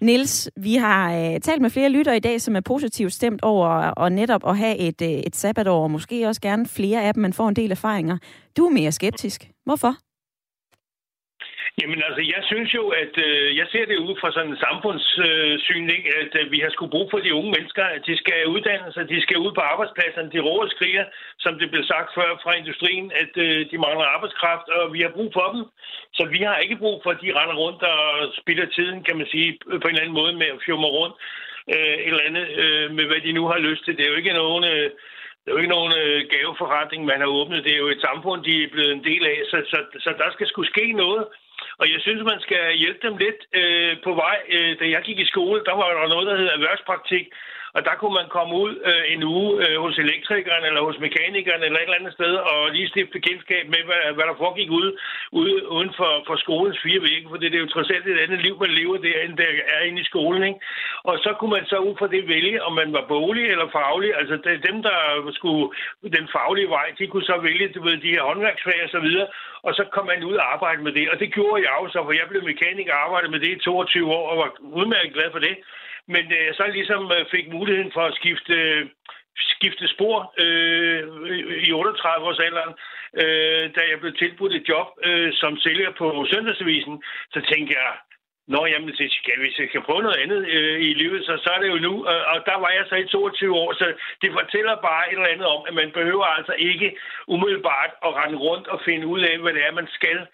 Nils, vi har øh, talt med flere lyttere i dag, som er positivt stemt over og netop at have et, øh, et sabbatår, og måske også gerne flere af dem, man får en del erfaringer. Du er mere skeptisk. Hvorfor? Jamen altså, jeg synes jo, at øh, jeg ser det ud fra sådan en samfundssyn, øh, ikke? at øh, vi har sgu brug for de unge mennesker, at de skal uddanne sig, de skal ud på arbejdspladserne, de råder skriger, som det blev sagt før fra industrien, at øh, de mangler arbejdskraft, og vi har brug for dem. Så vi har ikke brug for, at de render rundt og spilder tiden, kan man sige, på en eller anden måde med at fjumre rundt øh, et eller andet øh, med, hvad de nu har lyst til. Det er jo ikke nogen... Øh, det er jo ikke nogen øh, gaveforretning, man har åbnet. Det er jo et samfund, de er blevet en del af. Så, så, så der skal skulle ske noget. Og jeg synes, man skal hjælpe dem lidt øh, på vej. Øh, da jeg gik i skole, der var der noget, der hed erhvervspraktik. Og der kunne man komme ud øh, en uge øh, hos elektrikeren eller hos mekanikeren eller et eller andet sted og lige stifte kendskab med, hvad, hvad der foregik ude, ude uden for, for skolens fire vægge. For det er jo trods alt et andet liv, man lever der, end der er inde i skolen. Ikke? Og så kunne man så ud fra det vælge, om man var bolig eller faglig. Altså det, dem, der skulle den faglige vej, de kunne så vælge du ved, de her håndværksfag og så videre. Og så kom man ud og arbejde med det. Og det gjorde jeg også, for jeg blev mekaniker og arbejdede med det i 22 år og var udmærket glad for det. Men øh, så ligesom øh, fik muligheden for at skifte, skifte spor øh, i 38 års alderen, øh, da jeg blev tilbudt et job øh, som sælger på Søndagsavisen, så tænkte jeg, Nå, jamen, det skal, hvis jeg kan prøve noget andet øh, i livet, så, så er det jo nu. Og, og der var jeg så i 22 år, så det fortæller bare et eller andet om, at man behøver altså ikke umiddelbart at rende rundt og finde ud af, hvad det er, man skal øh,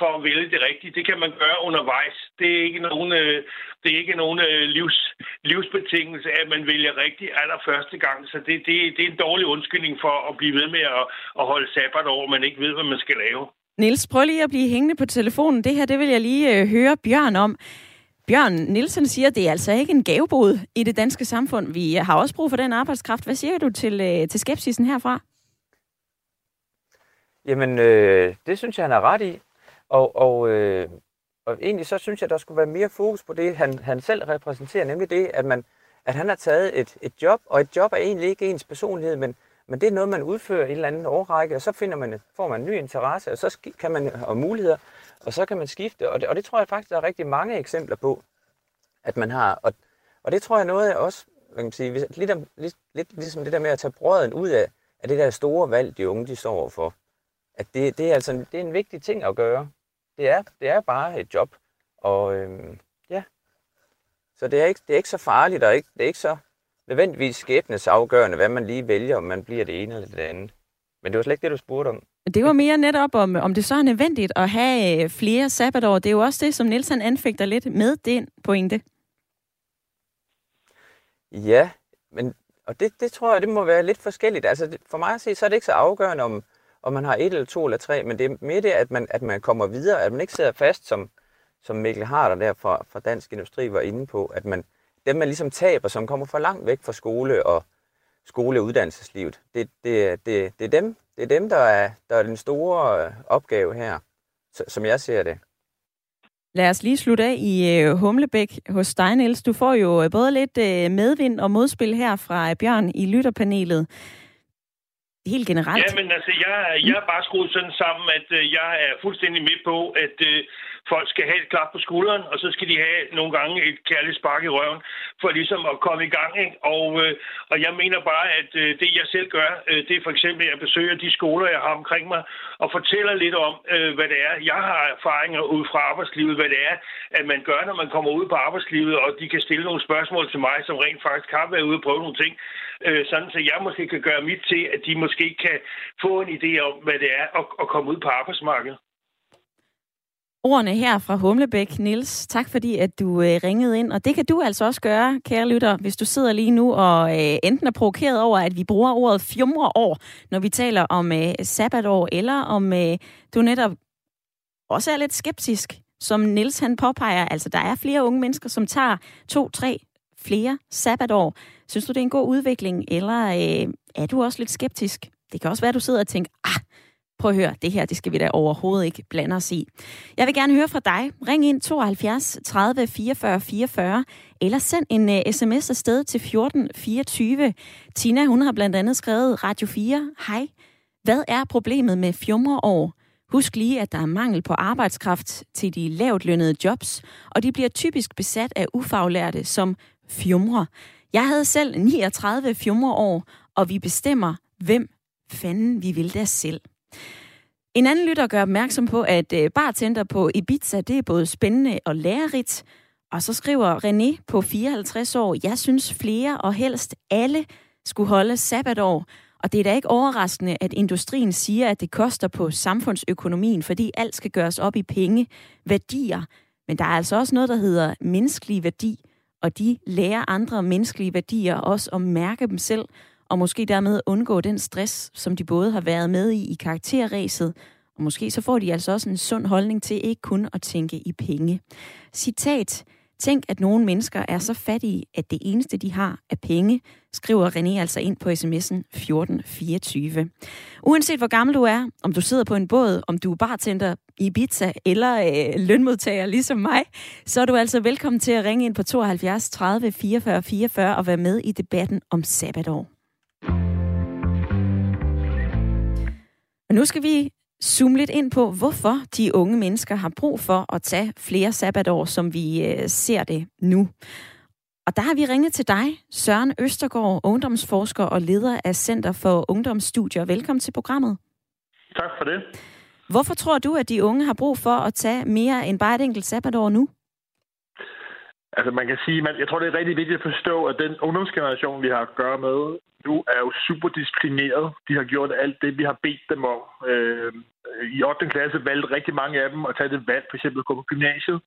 for at vælge det rigtige. Det kan man gøre undervejs. Det er ikke nogen, øh, det er ikke nogen øh, livs, livsbetingelse, at man vælger rigtigt allerførste gang. Så det, det, det er en dårlig undskyldning for at blive ved med at, at holde sabbat over, man ikke ved, hvad man skal lave. Niels, prøv lige at blive hængende på telefonen. Det her, det vil jeg lige øh, høre Bjørn om. Bjørn Nielsen siger, at det er altså ikke en gavebod i det danske samfund. Vi har også brug for den arbejdskraft. Hvad siger du til, øh, til skepsisen herfra? Jamen, øh, det synes jeg, han er ret i. Og, og øh, og egentlig så synes jeg, der skulle være mere fokus på det, han, han selv repræsenterer, nemlig det, at, man, at han har taget et, et job, og et job er egentlig ikke ens personlighed, men, men det er noget, man udfører i en eller anden årrække, og så finder man, får man en ny interesse, og så kan man og muligheder, og så kan man skifte, og det, og det tror jeg faktisk, der er rigtig mange eksempler på, at man har, og, og det tror jeg noget af også, hvad kan man sige, lidt, lidt, lidt ligesom det der med at tage brøden ud af, af det der store valg, de unge de står overfor. At det, det, er altså det er en vigtig ting at gøre. Det er, det er bare et job. Og øhm, ja, så det er, ikke, det er ikke så farligt, og ikke, det er ikke så nødvendigvis skæbnesafgørende, hvad man lige vælger, om man bliver det ene eller det andet. Men det var slet ikke det, du spurgte om. Det var mere netop om, om det så er nødvendigt at have øh, flere sabbatår. Det er jo også det, som Nielsen anfægter lidt med den pointe. Ja, men og det, det tror jeg, det må være lidt forskelligt. Altså, for mig at se, så er det ikke så afgørende, om, og man har et eller to eller tre, men det er mere det, at man, at man kommer videre, at man ikke sidder fast, som, som Mikkel Harder der fra, fra Dansk Industri var inde på, at man, dem man ligesom taber, som kommer for langt væk fra skole og skole- og uddannelseslivet, det, det, det, det, er dem, det er dem, der er, der er den store øh, opgave her, som jeg ser det. Lad os lige slutte af i øh, Humlebæk hos dig, Niels. Du får jo både lidt øh, medvind og modspil her fra Bjørn i lytterpanelet helt generelt? Ja, men altså, jeg, jeg er bare skruet sådan sammen, at øh, jeg er fuldstændig med på, at øh, folk skal have et klap på skulderen, og så skal de have nogle gange et kærligt spark i røven, for ligesom at komme i gang. Ikke? Og, øh, og jeg mener bare, at øh, det jeg selv gør, øh, det er for eksempel, at jeg besøger de skoler, jeg har omkring mig, og fortæller lidt om, øh, hvad det er. Jeg har erfaringer ud fra arbejdslivet, hvad det er, at man gør, når man kommer ud på arbejdslivet, og de kan stille nogle spørgsmål til mig, som rent faktisk har været ude og prøve nogle ting, øh, sådan så jeg måske kan gøre mit til, at de måske kan få en idé om, hvad det er at, at komme ud på arbejdsmarkedet. Ordene her fra Humlebæk, Nils. Tak fordi, at du øh, ringede ind. Og det kan du altså også gøre, kære lytter, hvis du sidder lige nu og øh, enten er provokeret over, at vi bruger ordet fjumreår, når vi taler om øh, sabbatår, eller om øh, du netop også er lidt skeptisk, som Nils han påpeger. Altså, der er flere unge mennesker, som tager to, tre, flere sabbatår. Synes du, det er en god udvikling, eller øh, er du også lidt skeptisk? Det kan også være, at du sidder og tænker, ah, prøv at høre, det her, det skal vi da overhovedet ikke blande os i. Jeg vil gerne høre fra dig. Ring ind 72 30 44 44, eller send en øh, uh, sms afsted til 14 24. Tina, hun har blandt andet skrevet Radio 4. Hej. Hvad er problemet med fjumreår? Husk lige, at der er mangel på arbejdskraft til de lavt lønnede jobs, og de bliver typisk besat af ufaglærte som fjumre. Jeg havde selv 39 fjumreår, og vi bestemmer, hvem fanden vi vil der selv. En anden lytter gør opmærksom på, at øh, bartender på Ibiza, det er både spændende og lærerigt. Og så skriver René på 54 år, jeg synes flere og helst alle skulle holde sabbatår. Og det er da ikke overraskende, at industrien siger, at det koster på samfundsøkonomien, fordi alt skal gøres op i penge, værdier. Men der er altså også noget, der hedder menneskelig værdi, og de lærer andre menneskelige værdier også at mærke dem selv, og måske dermed undgå den stress, som de både har været med i i karakterræset, og måske så får de altså også en sund holdning til ikke kun at tænke i penge. Citat. Tænk, at nogle mennesker er så fattige, at det eneste, de har, er penge, skriver René altså ind på sms'en 1424. Uanset hvor gammel du er, om du sidder på en båd, om du er bartender i Ibiza eller øh, lønmodtager ligesom mig, så er du altså velkommen til at ringe ind på 72 30 44 44 og være med i debatten om sabbatår. Og nu skal vi zoome lidt ind på, hvorfor de unge mennesker har brug for at tage flere sabbatår, som vi øh, ser det nu. Og der har vi ringet til dig, Søren Østergaard, ungdomsforsker og leder af Center for Ungdomsstudier. Velkommen til programmet. Tak for det. Hvorfor tror du, at de unge har brug for at tage mere end bare et enkelt sabbatår nu? Altså man kan sige, man, jeg tror det er rigtig vigtigt at forstå, at den ungdomsgeneration, vi har at gøre med nu, er jo super disciplineret. De har gjort alt det, vi har bedt dem om. Øh, I 8. klasse valgte rigtig mange af dem at tage det valg, for eksempel at gå på gymnasiet.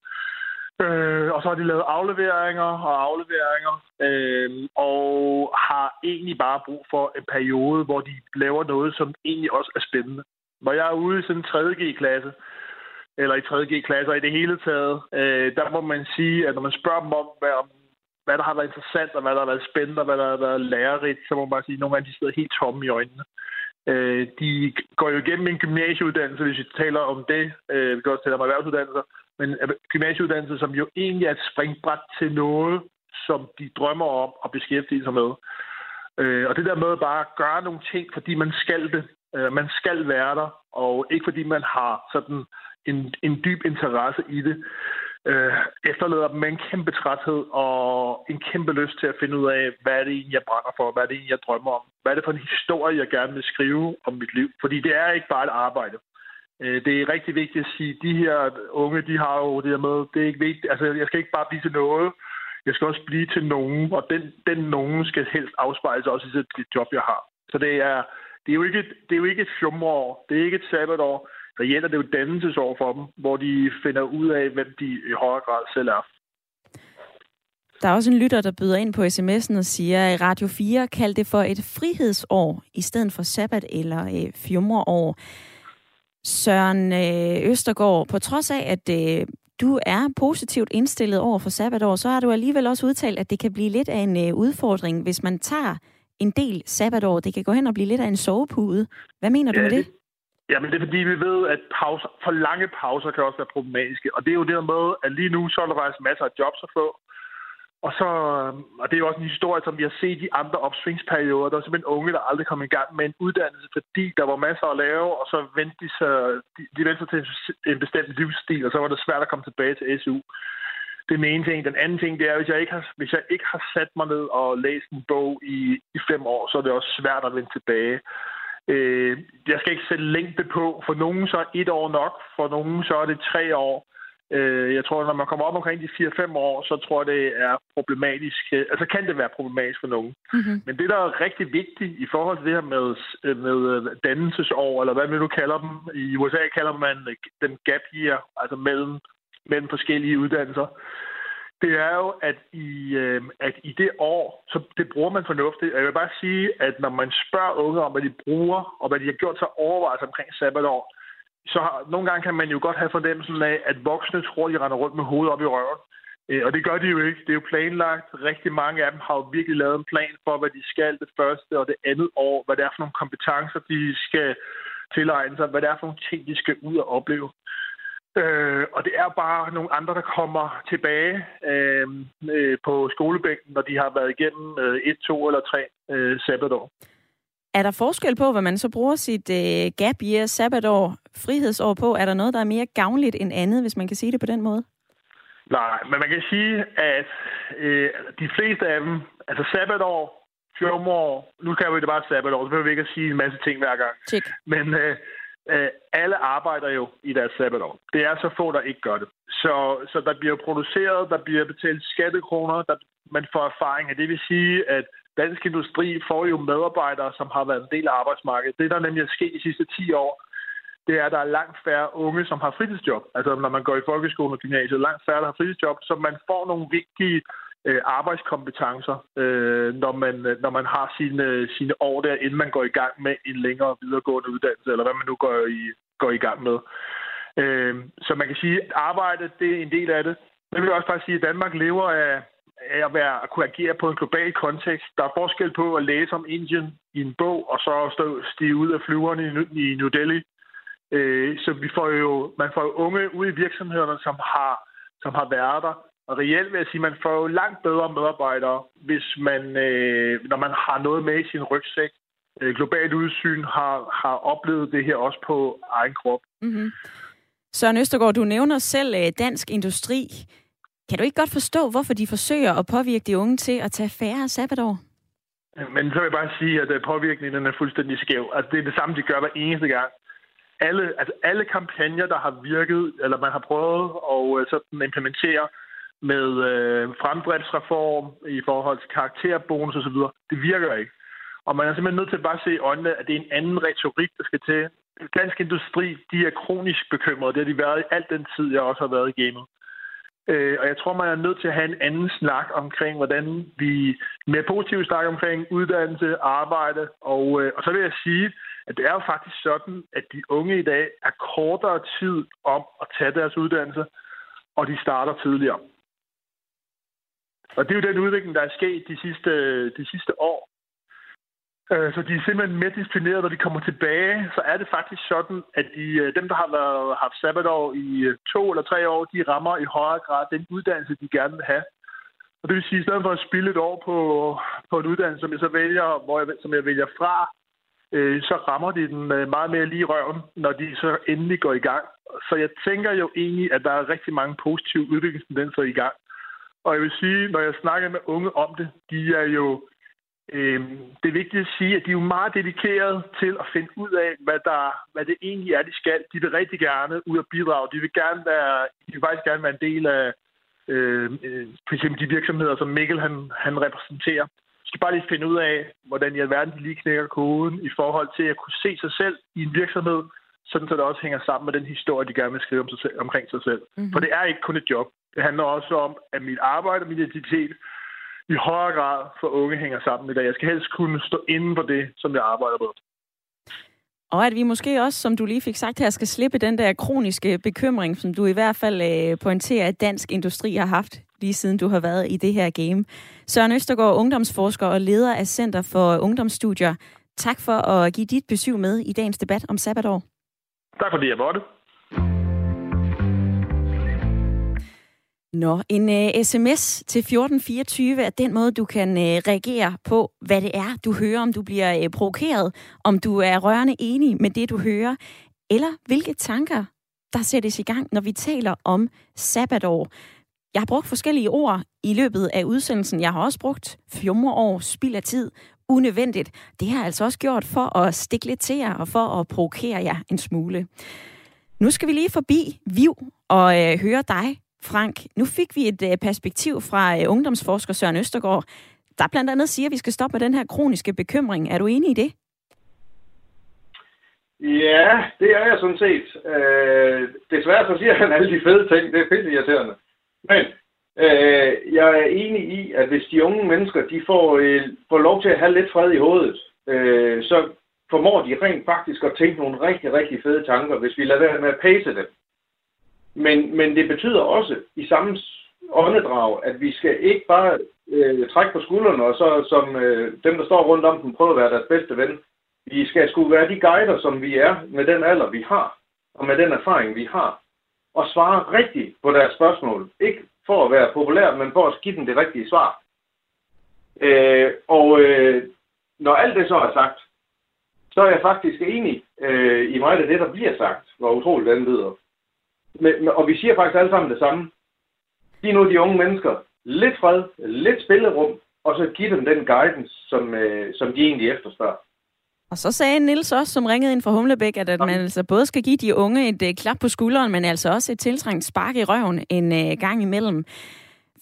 Øh, og så har de lavet afleveringer og afleveringer, øh, og har egentlig bare brug for en periode, hvor de laver noget, som egentlig også er spændende. Når jeg er ude i sådan en 3.G-klasse, eller i 3.G-klasser i det hele taget, øh, der må man sige, at når man spørger dem om, hvad, om, hvad der har været interessant, og hvad der har været spændende, og hvad der har været lærerigt, så må man bare sige, at nogle af de sidder helt tomme i øjnene. Øh, de går jo igennem en gymnasieuddannelse, hvis vi taler om det. Øh, vi kan også tale om erhvervsuddannelser, men gymnasieuddannelse, som jo egentlig er et springbræt til noget, som de drømmer om at beskæftige sig med. Øh, og det der med bare at gøre nogle ting, fordi man skal det. Øh, man skal være der, og ikke fordi man har sådan en, en dyb interesse i det øh, efterlader dem med en kæmpe træthed og en kæmpe lyst til at finde ud af, hvad er det egentlig, jeg brænder for, hvad er det egentlig, jeg drømmer om, hvad er det for en historie, jeg gerne vil skrive om mit liv. Fordi det er ikke bare et arbejde. Øh, det er rigtig vigtigt at sige, at de her unge, de har jo det her med, det er ikke vigtigt, altså jeg skal ikke bare blive til noget, jeg skal også blive til nogen, og den, den nogen skal helst afspejles også i det job, jeg har. Så det er, det er jo ikke, det er jo ikke et fjumreår, det er ikke et sabbatår, reelt er det jo dannelsesår for dem, hvor de finder ud af, hvem de i højere grad selv er. Der er også en lytter, der byder ind på sms'en og siger, at Radio 4 kaldte det for et frihedsår, i stedet for sabbat eller øh, fjumreår. Søren øh, Østergaard, på trods af, at øh, du er positivt indstillet over for sabbatår, så har du alligevel også udtalt, at det kan blive lidt af en øh, udfordring, hvis man tager en del sabbatår. Det kan gå hen og blive lidt af en sovepude. Hvad mener du ja, med det? Jamen, det er fordi, vi ved, at pauser, for lange pauser kan også være problematiske. Og det er jo det med, at lige nu så er der faktisk masser af jobs at få. Og, så, og det er jo også en historie, som vi har set i andre opsvingsperioder. Der er simpelthen unge, der aldrig kom i gang med en uddannelse, fordi der var masser at lave, og så vendte de sig, de, de vendte sig til en bestemt livsstil, og så var det svært at komme tilbage til SU. Det er den ene ting. Den anden ting, det er, hvis jeg ikke har, hvis jeg ikke har sat mig ned og læst en bog i, i fem år, så er det også svært at vende tilbage. Øh, jeg skal ikke sætte længde på. For nogen så er et år nok, for nogen så er det tre år. Øh, jeg tror, når man kommer op omkring de 4-5 år, så tror jeg, det er problematisk. Altså kan det være problematisk for nogen. Mm-hmm. Men det, der er rigtig vigtigt i forhold til det her med, med dannelsesår, eller hvad man nu kalder dem. I USA kalder man den gap year, altså mellem, mellem forskellige uddannelser det er jo, at i, øh, at i det år, så det bruger man fornuftigt. Jeg vil bare sige, at når man spørger unge om, hvad de bruger, og hvad de har gjort sig overvejelser omkring sabbatår, så har, nogle gange kan man jo godt have fornemmelsen af, at voksne tror, de render rundt med hovedet op i røven. Øh, og det gør de jo ikke. Det er jo planlagt. Rigtig mange af dem har jo virkelig lavet en plan for, hvad de skal det første og det andet år, hvad det er for nogle kompetencer, de skal tilegne sig, hvad det er for nogle ting, de skal ud og opleve. Øh, og det er bare nogle andre, der kommer tilbage øh, øh, på skolebænken, når de har været igennem øh, et, to eller tre øh, sabbatår. Er der forskel på, hvad man så bruger sit øh, gap year, sabbatår, frihedsår på? Er der noget, der er mere gavnligt end andet, hvis man kan sige det på den måde? Nej, men man kan sige, at øh, de fleste af dem, altså sabbatår, fjormår, nu kan vi det bare sabbatår, så behøver vi ikke at sige en masse ting hver gang. Check. Men øh, øh, alle arbejder jo i deres sabbatår. Det er så få, der ikke gør det. Så, så der bliver produceret, der bliver betalt skattekroner, der, man får erfaring. Det vil sige, at dansk industri får jo medarbejdere, som har været en del af arbejdsmarkedet. Det, der nemlig er sket de sidste 10 år, det er, at der er langt færre unge, som har fritidsjob. Altså når man går i folkeskolen og gymnasiet, langt færre, der har fritidsjob, så man får nogle vigtige øh, arbejdskompetencer, øh, når, man, øh, når man har sine, sine år der, inden man går i gang med en længere videregående uddannelse, eller hvad man nu går i, går i gang med. Øh, så man kan sige, at arbejde det er en del af det. Men vil jeg også bare sige, at Danmark lever af, af at, være, at kunne agere på en global kontekst. Der er forskel på at læse om Indien i en bog, og så stå, stige ud af flyverne i, i New Delhi. Øh, så vi får jo, man får jo unge ud i virksomhederne, som har, som har været der, og reelt vil jeg sige, at man får jo langt bedre medarbejdere, hvis man, øh, når man har noget med i sin rygsæk. Øh, globalt udsyn har, har oplevet det her også på egen krop. Mm-hmm. Søren Østergaard, du nævner selv øh, dansk industri. Kan du ikke godt forstå, hvorfor de forsøger at påvirke de unge til at tage færre sabbatår? Men så vil jeg bare sige, at øh, påvirkningen er fuldstændig skæv. Altså, det er det samme, de gør hver eneste gang. Alle, altså alle kampagner, der har virket, eller man har prøvet at øh, sådan implementere, med øh, fremdriftsreform i forhold til karakterbonus osv., det virker ikke. Og man er simpelthen nødt til at bare se i øjnene, at det er en anden retorik, der skal til. Dansk industri, de er kronisk bekymrede. Det har de været i al den tid, jeg også har været i gamet. Øh, og jeg tror, man er nødt til at have en anden snak omkring, hvordan vi mere positivt snakker omkring uddannelse, arbejde. Og, øh, og så vil jeg sige, at det er jo faktisk sådan, at de unge i dag er kortere tid om at tage deres uddannelse, og de starter tidligere. Og det er jo den udvikling, der er sket de sidste, de sidste år. Øh, så de er simpelthen mere disciplineret, når de kommer tilbage. Så er det faktisk sådan, at de, øh, dem, der har været, haft sabbatår i øh, to eller tre år, de rammer i højere grad den uddannelse, de gerne vil have. Og det vil sige, at i stedet for at spille et år på, på en uddannelse, som jeg så vælger, hvor jeg, som jeg vælger fra, øh, så rammer de den meget mere lige røven, når de så endelig går i gang. Så jeg tænker jo egentlig, at der er rigtig mange positive udviklingstendenser i gang. Og jeg vil sige, når jeg snakker med unge om det, de er jo Øh, det er vigtigt at sige, at de er jo meget dedikerede til at finde ud af, hvad, der, hvad det egentlig er, de skal. De vil rigtig gerne ud og bidrage. De vil, gerne være, de vil faktisk gerne være en del af øh, for eksempel de virksomheder, som Mikkel han, han repræsenterer. De skal bare lige finde ud af, hvordan i alverden de lige knækker koden i forhold til at kunne se sig selv i en virksomhed, sådan så det også hænger sammen med den historie, de gerne vil skrive om sig selv, omkring sig selv. Mm-hmm. For det er ikke kun et job. Det handler også om, at mit arbejde og min identitet i højere grad for unge hænger sammen i dag. Jeg skal helst kunne stå inden for det, som jeg arbejder på. Og at vi måske også, som du lige fik sagt her, skal slippe den der kroniske bekymring, som du i hvert fald øh, pointerer, at dansk industri har haft lige siden du har været i det her game. Søren Østergaard, ungdomsforsker og leder af Center for Ungdomsstudier. Tak for at give dit besøg med i dagens debat om sabbatår. Tak fordi jeg måtte. Nå, en øh, uh, sms til 1424 er den måde, du kan uh, reagere på, hvad det er, du hører, om du bliver uh, provokeret, om du er rørende enig med det, du hører, eller hvilke tanker, der sættes i gang, når vi taler om sabbatår. Jeg har brugt forskellige ord i løbet af udsendelsen. Jeg har også brugt fjumreår, spild af tid, unødvendigt. Det har jeg altså også gjort for at stikke lidt til jer og for at provokere jer en smule. Nu skal vi lige forbi Viv og øh, høre dig Frank, nu fik vi et øh, perspektiv fra øh, ungdomsforsker Søren Østergaard, der blandt andet siger, at vi skal stoppe med den her kroniske bekymring. Er du enig i det? Ja, det er jeg sådan set. Øh, desværre så siger han alle de fede ting. Det er fedt irriterende. Men øh, jeg er enig i, at hvis de unge mennesker de får, øh, får lov til at have lidt fred i hovedet, øh, så formår de rent faktisk at tænke nogle rigtig, rigtig fede tanker, hvis vi lader være med at pace dem. Men, men det betyder også i samme åndedrag, at vi skal ikke bare øh, trække på skuldrene, og så som øh, dem, der står rundt om dem, prøve at være deres bedste ven. Vi skal skulle være de guider, som vi er, med den alder, vi har, og med den erfaring, vi har, og svare rigtigt på deres spørgsmål. Ikke for at være populær, men for at give dem det rigtige svar. Øh, og øh, når alt det så er sagt, så er jeg faktisk enig øh, i meget af det, der bliver sagt, hvor utroligt den lyder. Men, og vi siger faktisk alle sammen det samme. Giv nu de unge mennesker lidt fred, lidt spillerum, og så give dem den guidance, som, øh, som de egentlig efterspørger. Og så sagde Nils også, som ringede ind fra Humlebæk, at, at man altså både skal give de unge et uh, klap på skulderen, men altså også et tiltrængt spark i røven en uh, gang imellem.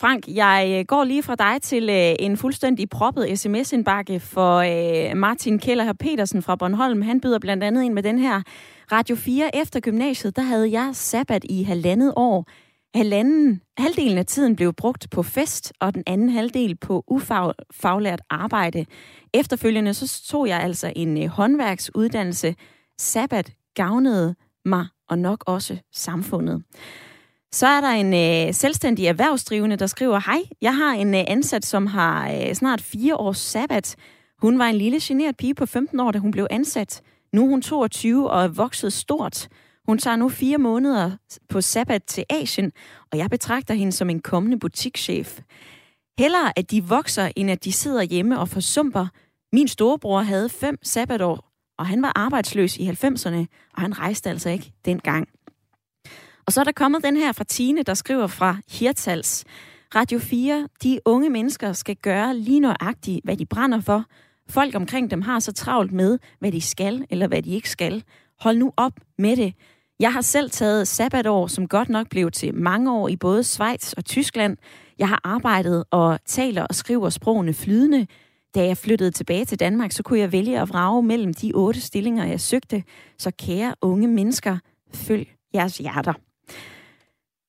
Frank, jeg går lige fra dig til uh, en fuldstændig proppet sms-indbakke for uh, Martin Keller Petersen fra Bornholm. Han byder blandt andet ind med den her. Radio 4 efter gymnasiet, der havde jeg sabbat i halvandet år. Halvanden, halvdelen af tiden blev brugt på fest, og den anden halvdel på ufaglært arbejde. Efterfølgende så tog jeg altså en øh, håndværksuddannelse. Sabbat gavnede mig og nok også samfundet. Så er der en øh, selvstændig erhvervsdrivende, der skriver, Hej, jeg har en øh, ansat, som har øh, snart fire års sabbat. Hun var en lille generet pige på 15 år, da hun blev ansat. Nu er hun 22 og er vokset stort. Hun tager nu fire måneder på sabbat til Asien, og jeg betragter hende som en kommende butikschef. Hellere at de vokser, end at de sidder hjemme og forsumper. Min storebror havde fem sabbatår, og han var arbejdsløs i 90'erne, og han rejste altså ikke dengang. Og så er der kommet den her fra Tine, der skriver fra Hirtals. Radio 4, de unge mennesker skal gøre lige nøjagtigt, hvad de brænder for, Folk omkring dem har så travlt med, hvad de skal eller hvad de ikke skal. Hold nu op med det. Jeg har selv taget sabbatår, som godt nok blev til mange år i både Schweiz og Tyskland. Jeg har arbejdet og taler og skriver sprogene flydende. Da jeg flyttede tilbage til Danmark, så kunne jeg vælge at vrage mellem de otte stillinger, jeg søgte. Så kære unge mennesker, følg jeres hjerter.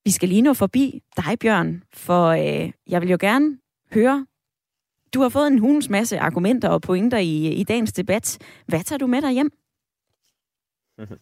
Vi skal lige nå forbi dig, Bjørn, for øh, jeg vil jo gerne høre, du har fået en hulens masse argumenter og pointer i, i dagens debat. Hvad tager du med dig hjem?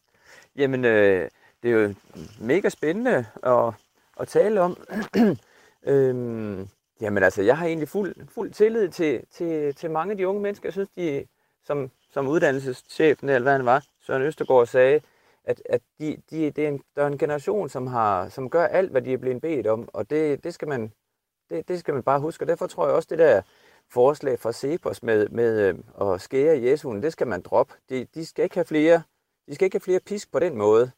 Jamen, øh, det er jo mega spændende at, at tale om. øhm, jamen altså, jeg har egentlig fuld, fuld tillid til, til, til mange af de unge mennesker. Jeg synes, de som, som uddannelseschefen, eller hvad han var, Søren Østergaard sagde, at, at de, de, det er en, der er en generation, som, har, som gør alt, hvad de er blevet bedt om, og det, det, skal man, det, det skal man bare huske. Og derfor tror jeg også, det der forslag fra Cepos med, med øh, at skære i det skal man droppe. De, de, skal ikke have flere, de skal ikke have flere pisk på den måde.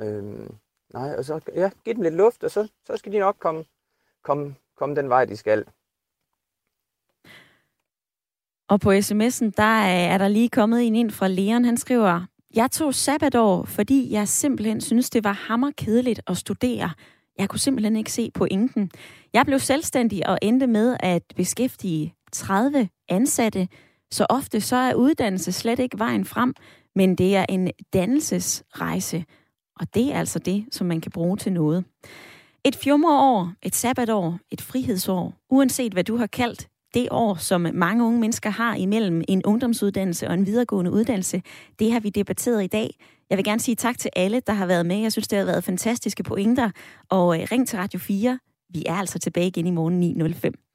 Øhm, nej, og så ja, giv dem lidt luft, og så, så skal de nok komme, komme, komme den vej, de skal. Og på sms'en, der er der lige kommet en ind fra Leon. Han skriver, jeg tog sabbatår, fordi jeg simpelthen synes, det var hammerkedeligt at studere. Jeg kunne simpelthen ikke se pointen. Jeg blev selvstændig og endte med at beskæftige 30 ansatte. Så ofte så er uddannelse slet ikke vejen frem, men det er en dannelsesrejse. Og det er altså det, som man kan bruge til noget. Et fjummerår, et sabbatår, et frihedsår, uanset hvad du har kaldt det år, som mange unge mennesker har imellem en ungdomsuddannelse og en videregående uddannelse, det har vi debatteret i dag. Jeg vil gerne sige tak til alle, der har været med. Jeg synes, det har været fantastiske pointer. Og øh, ring til Radio 4. Vi er altså tilbage igen i morgen 9.05.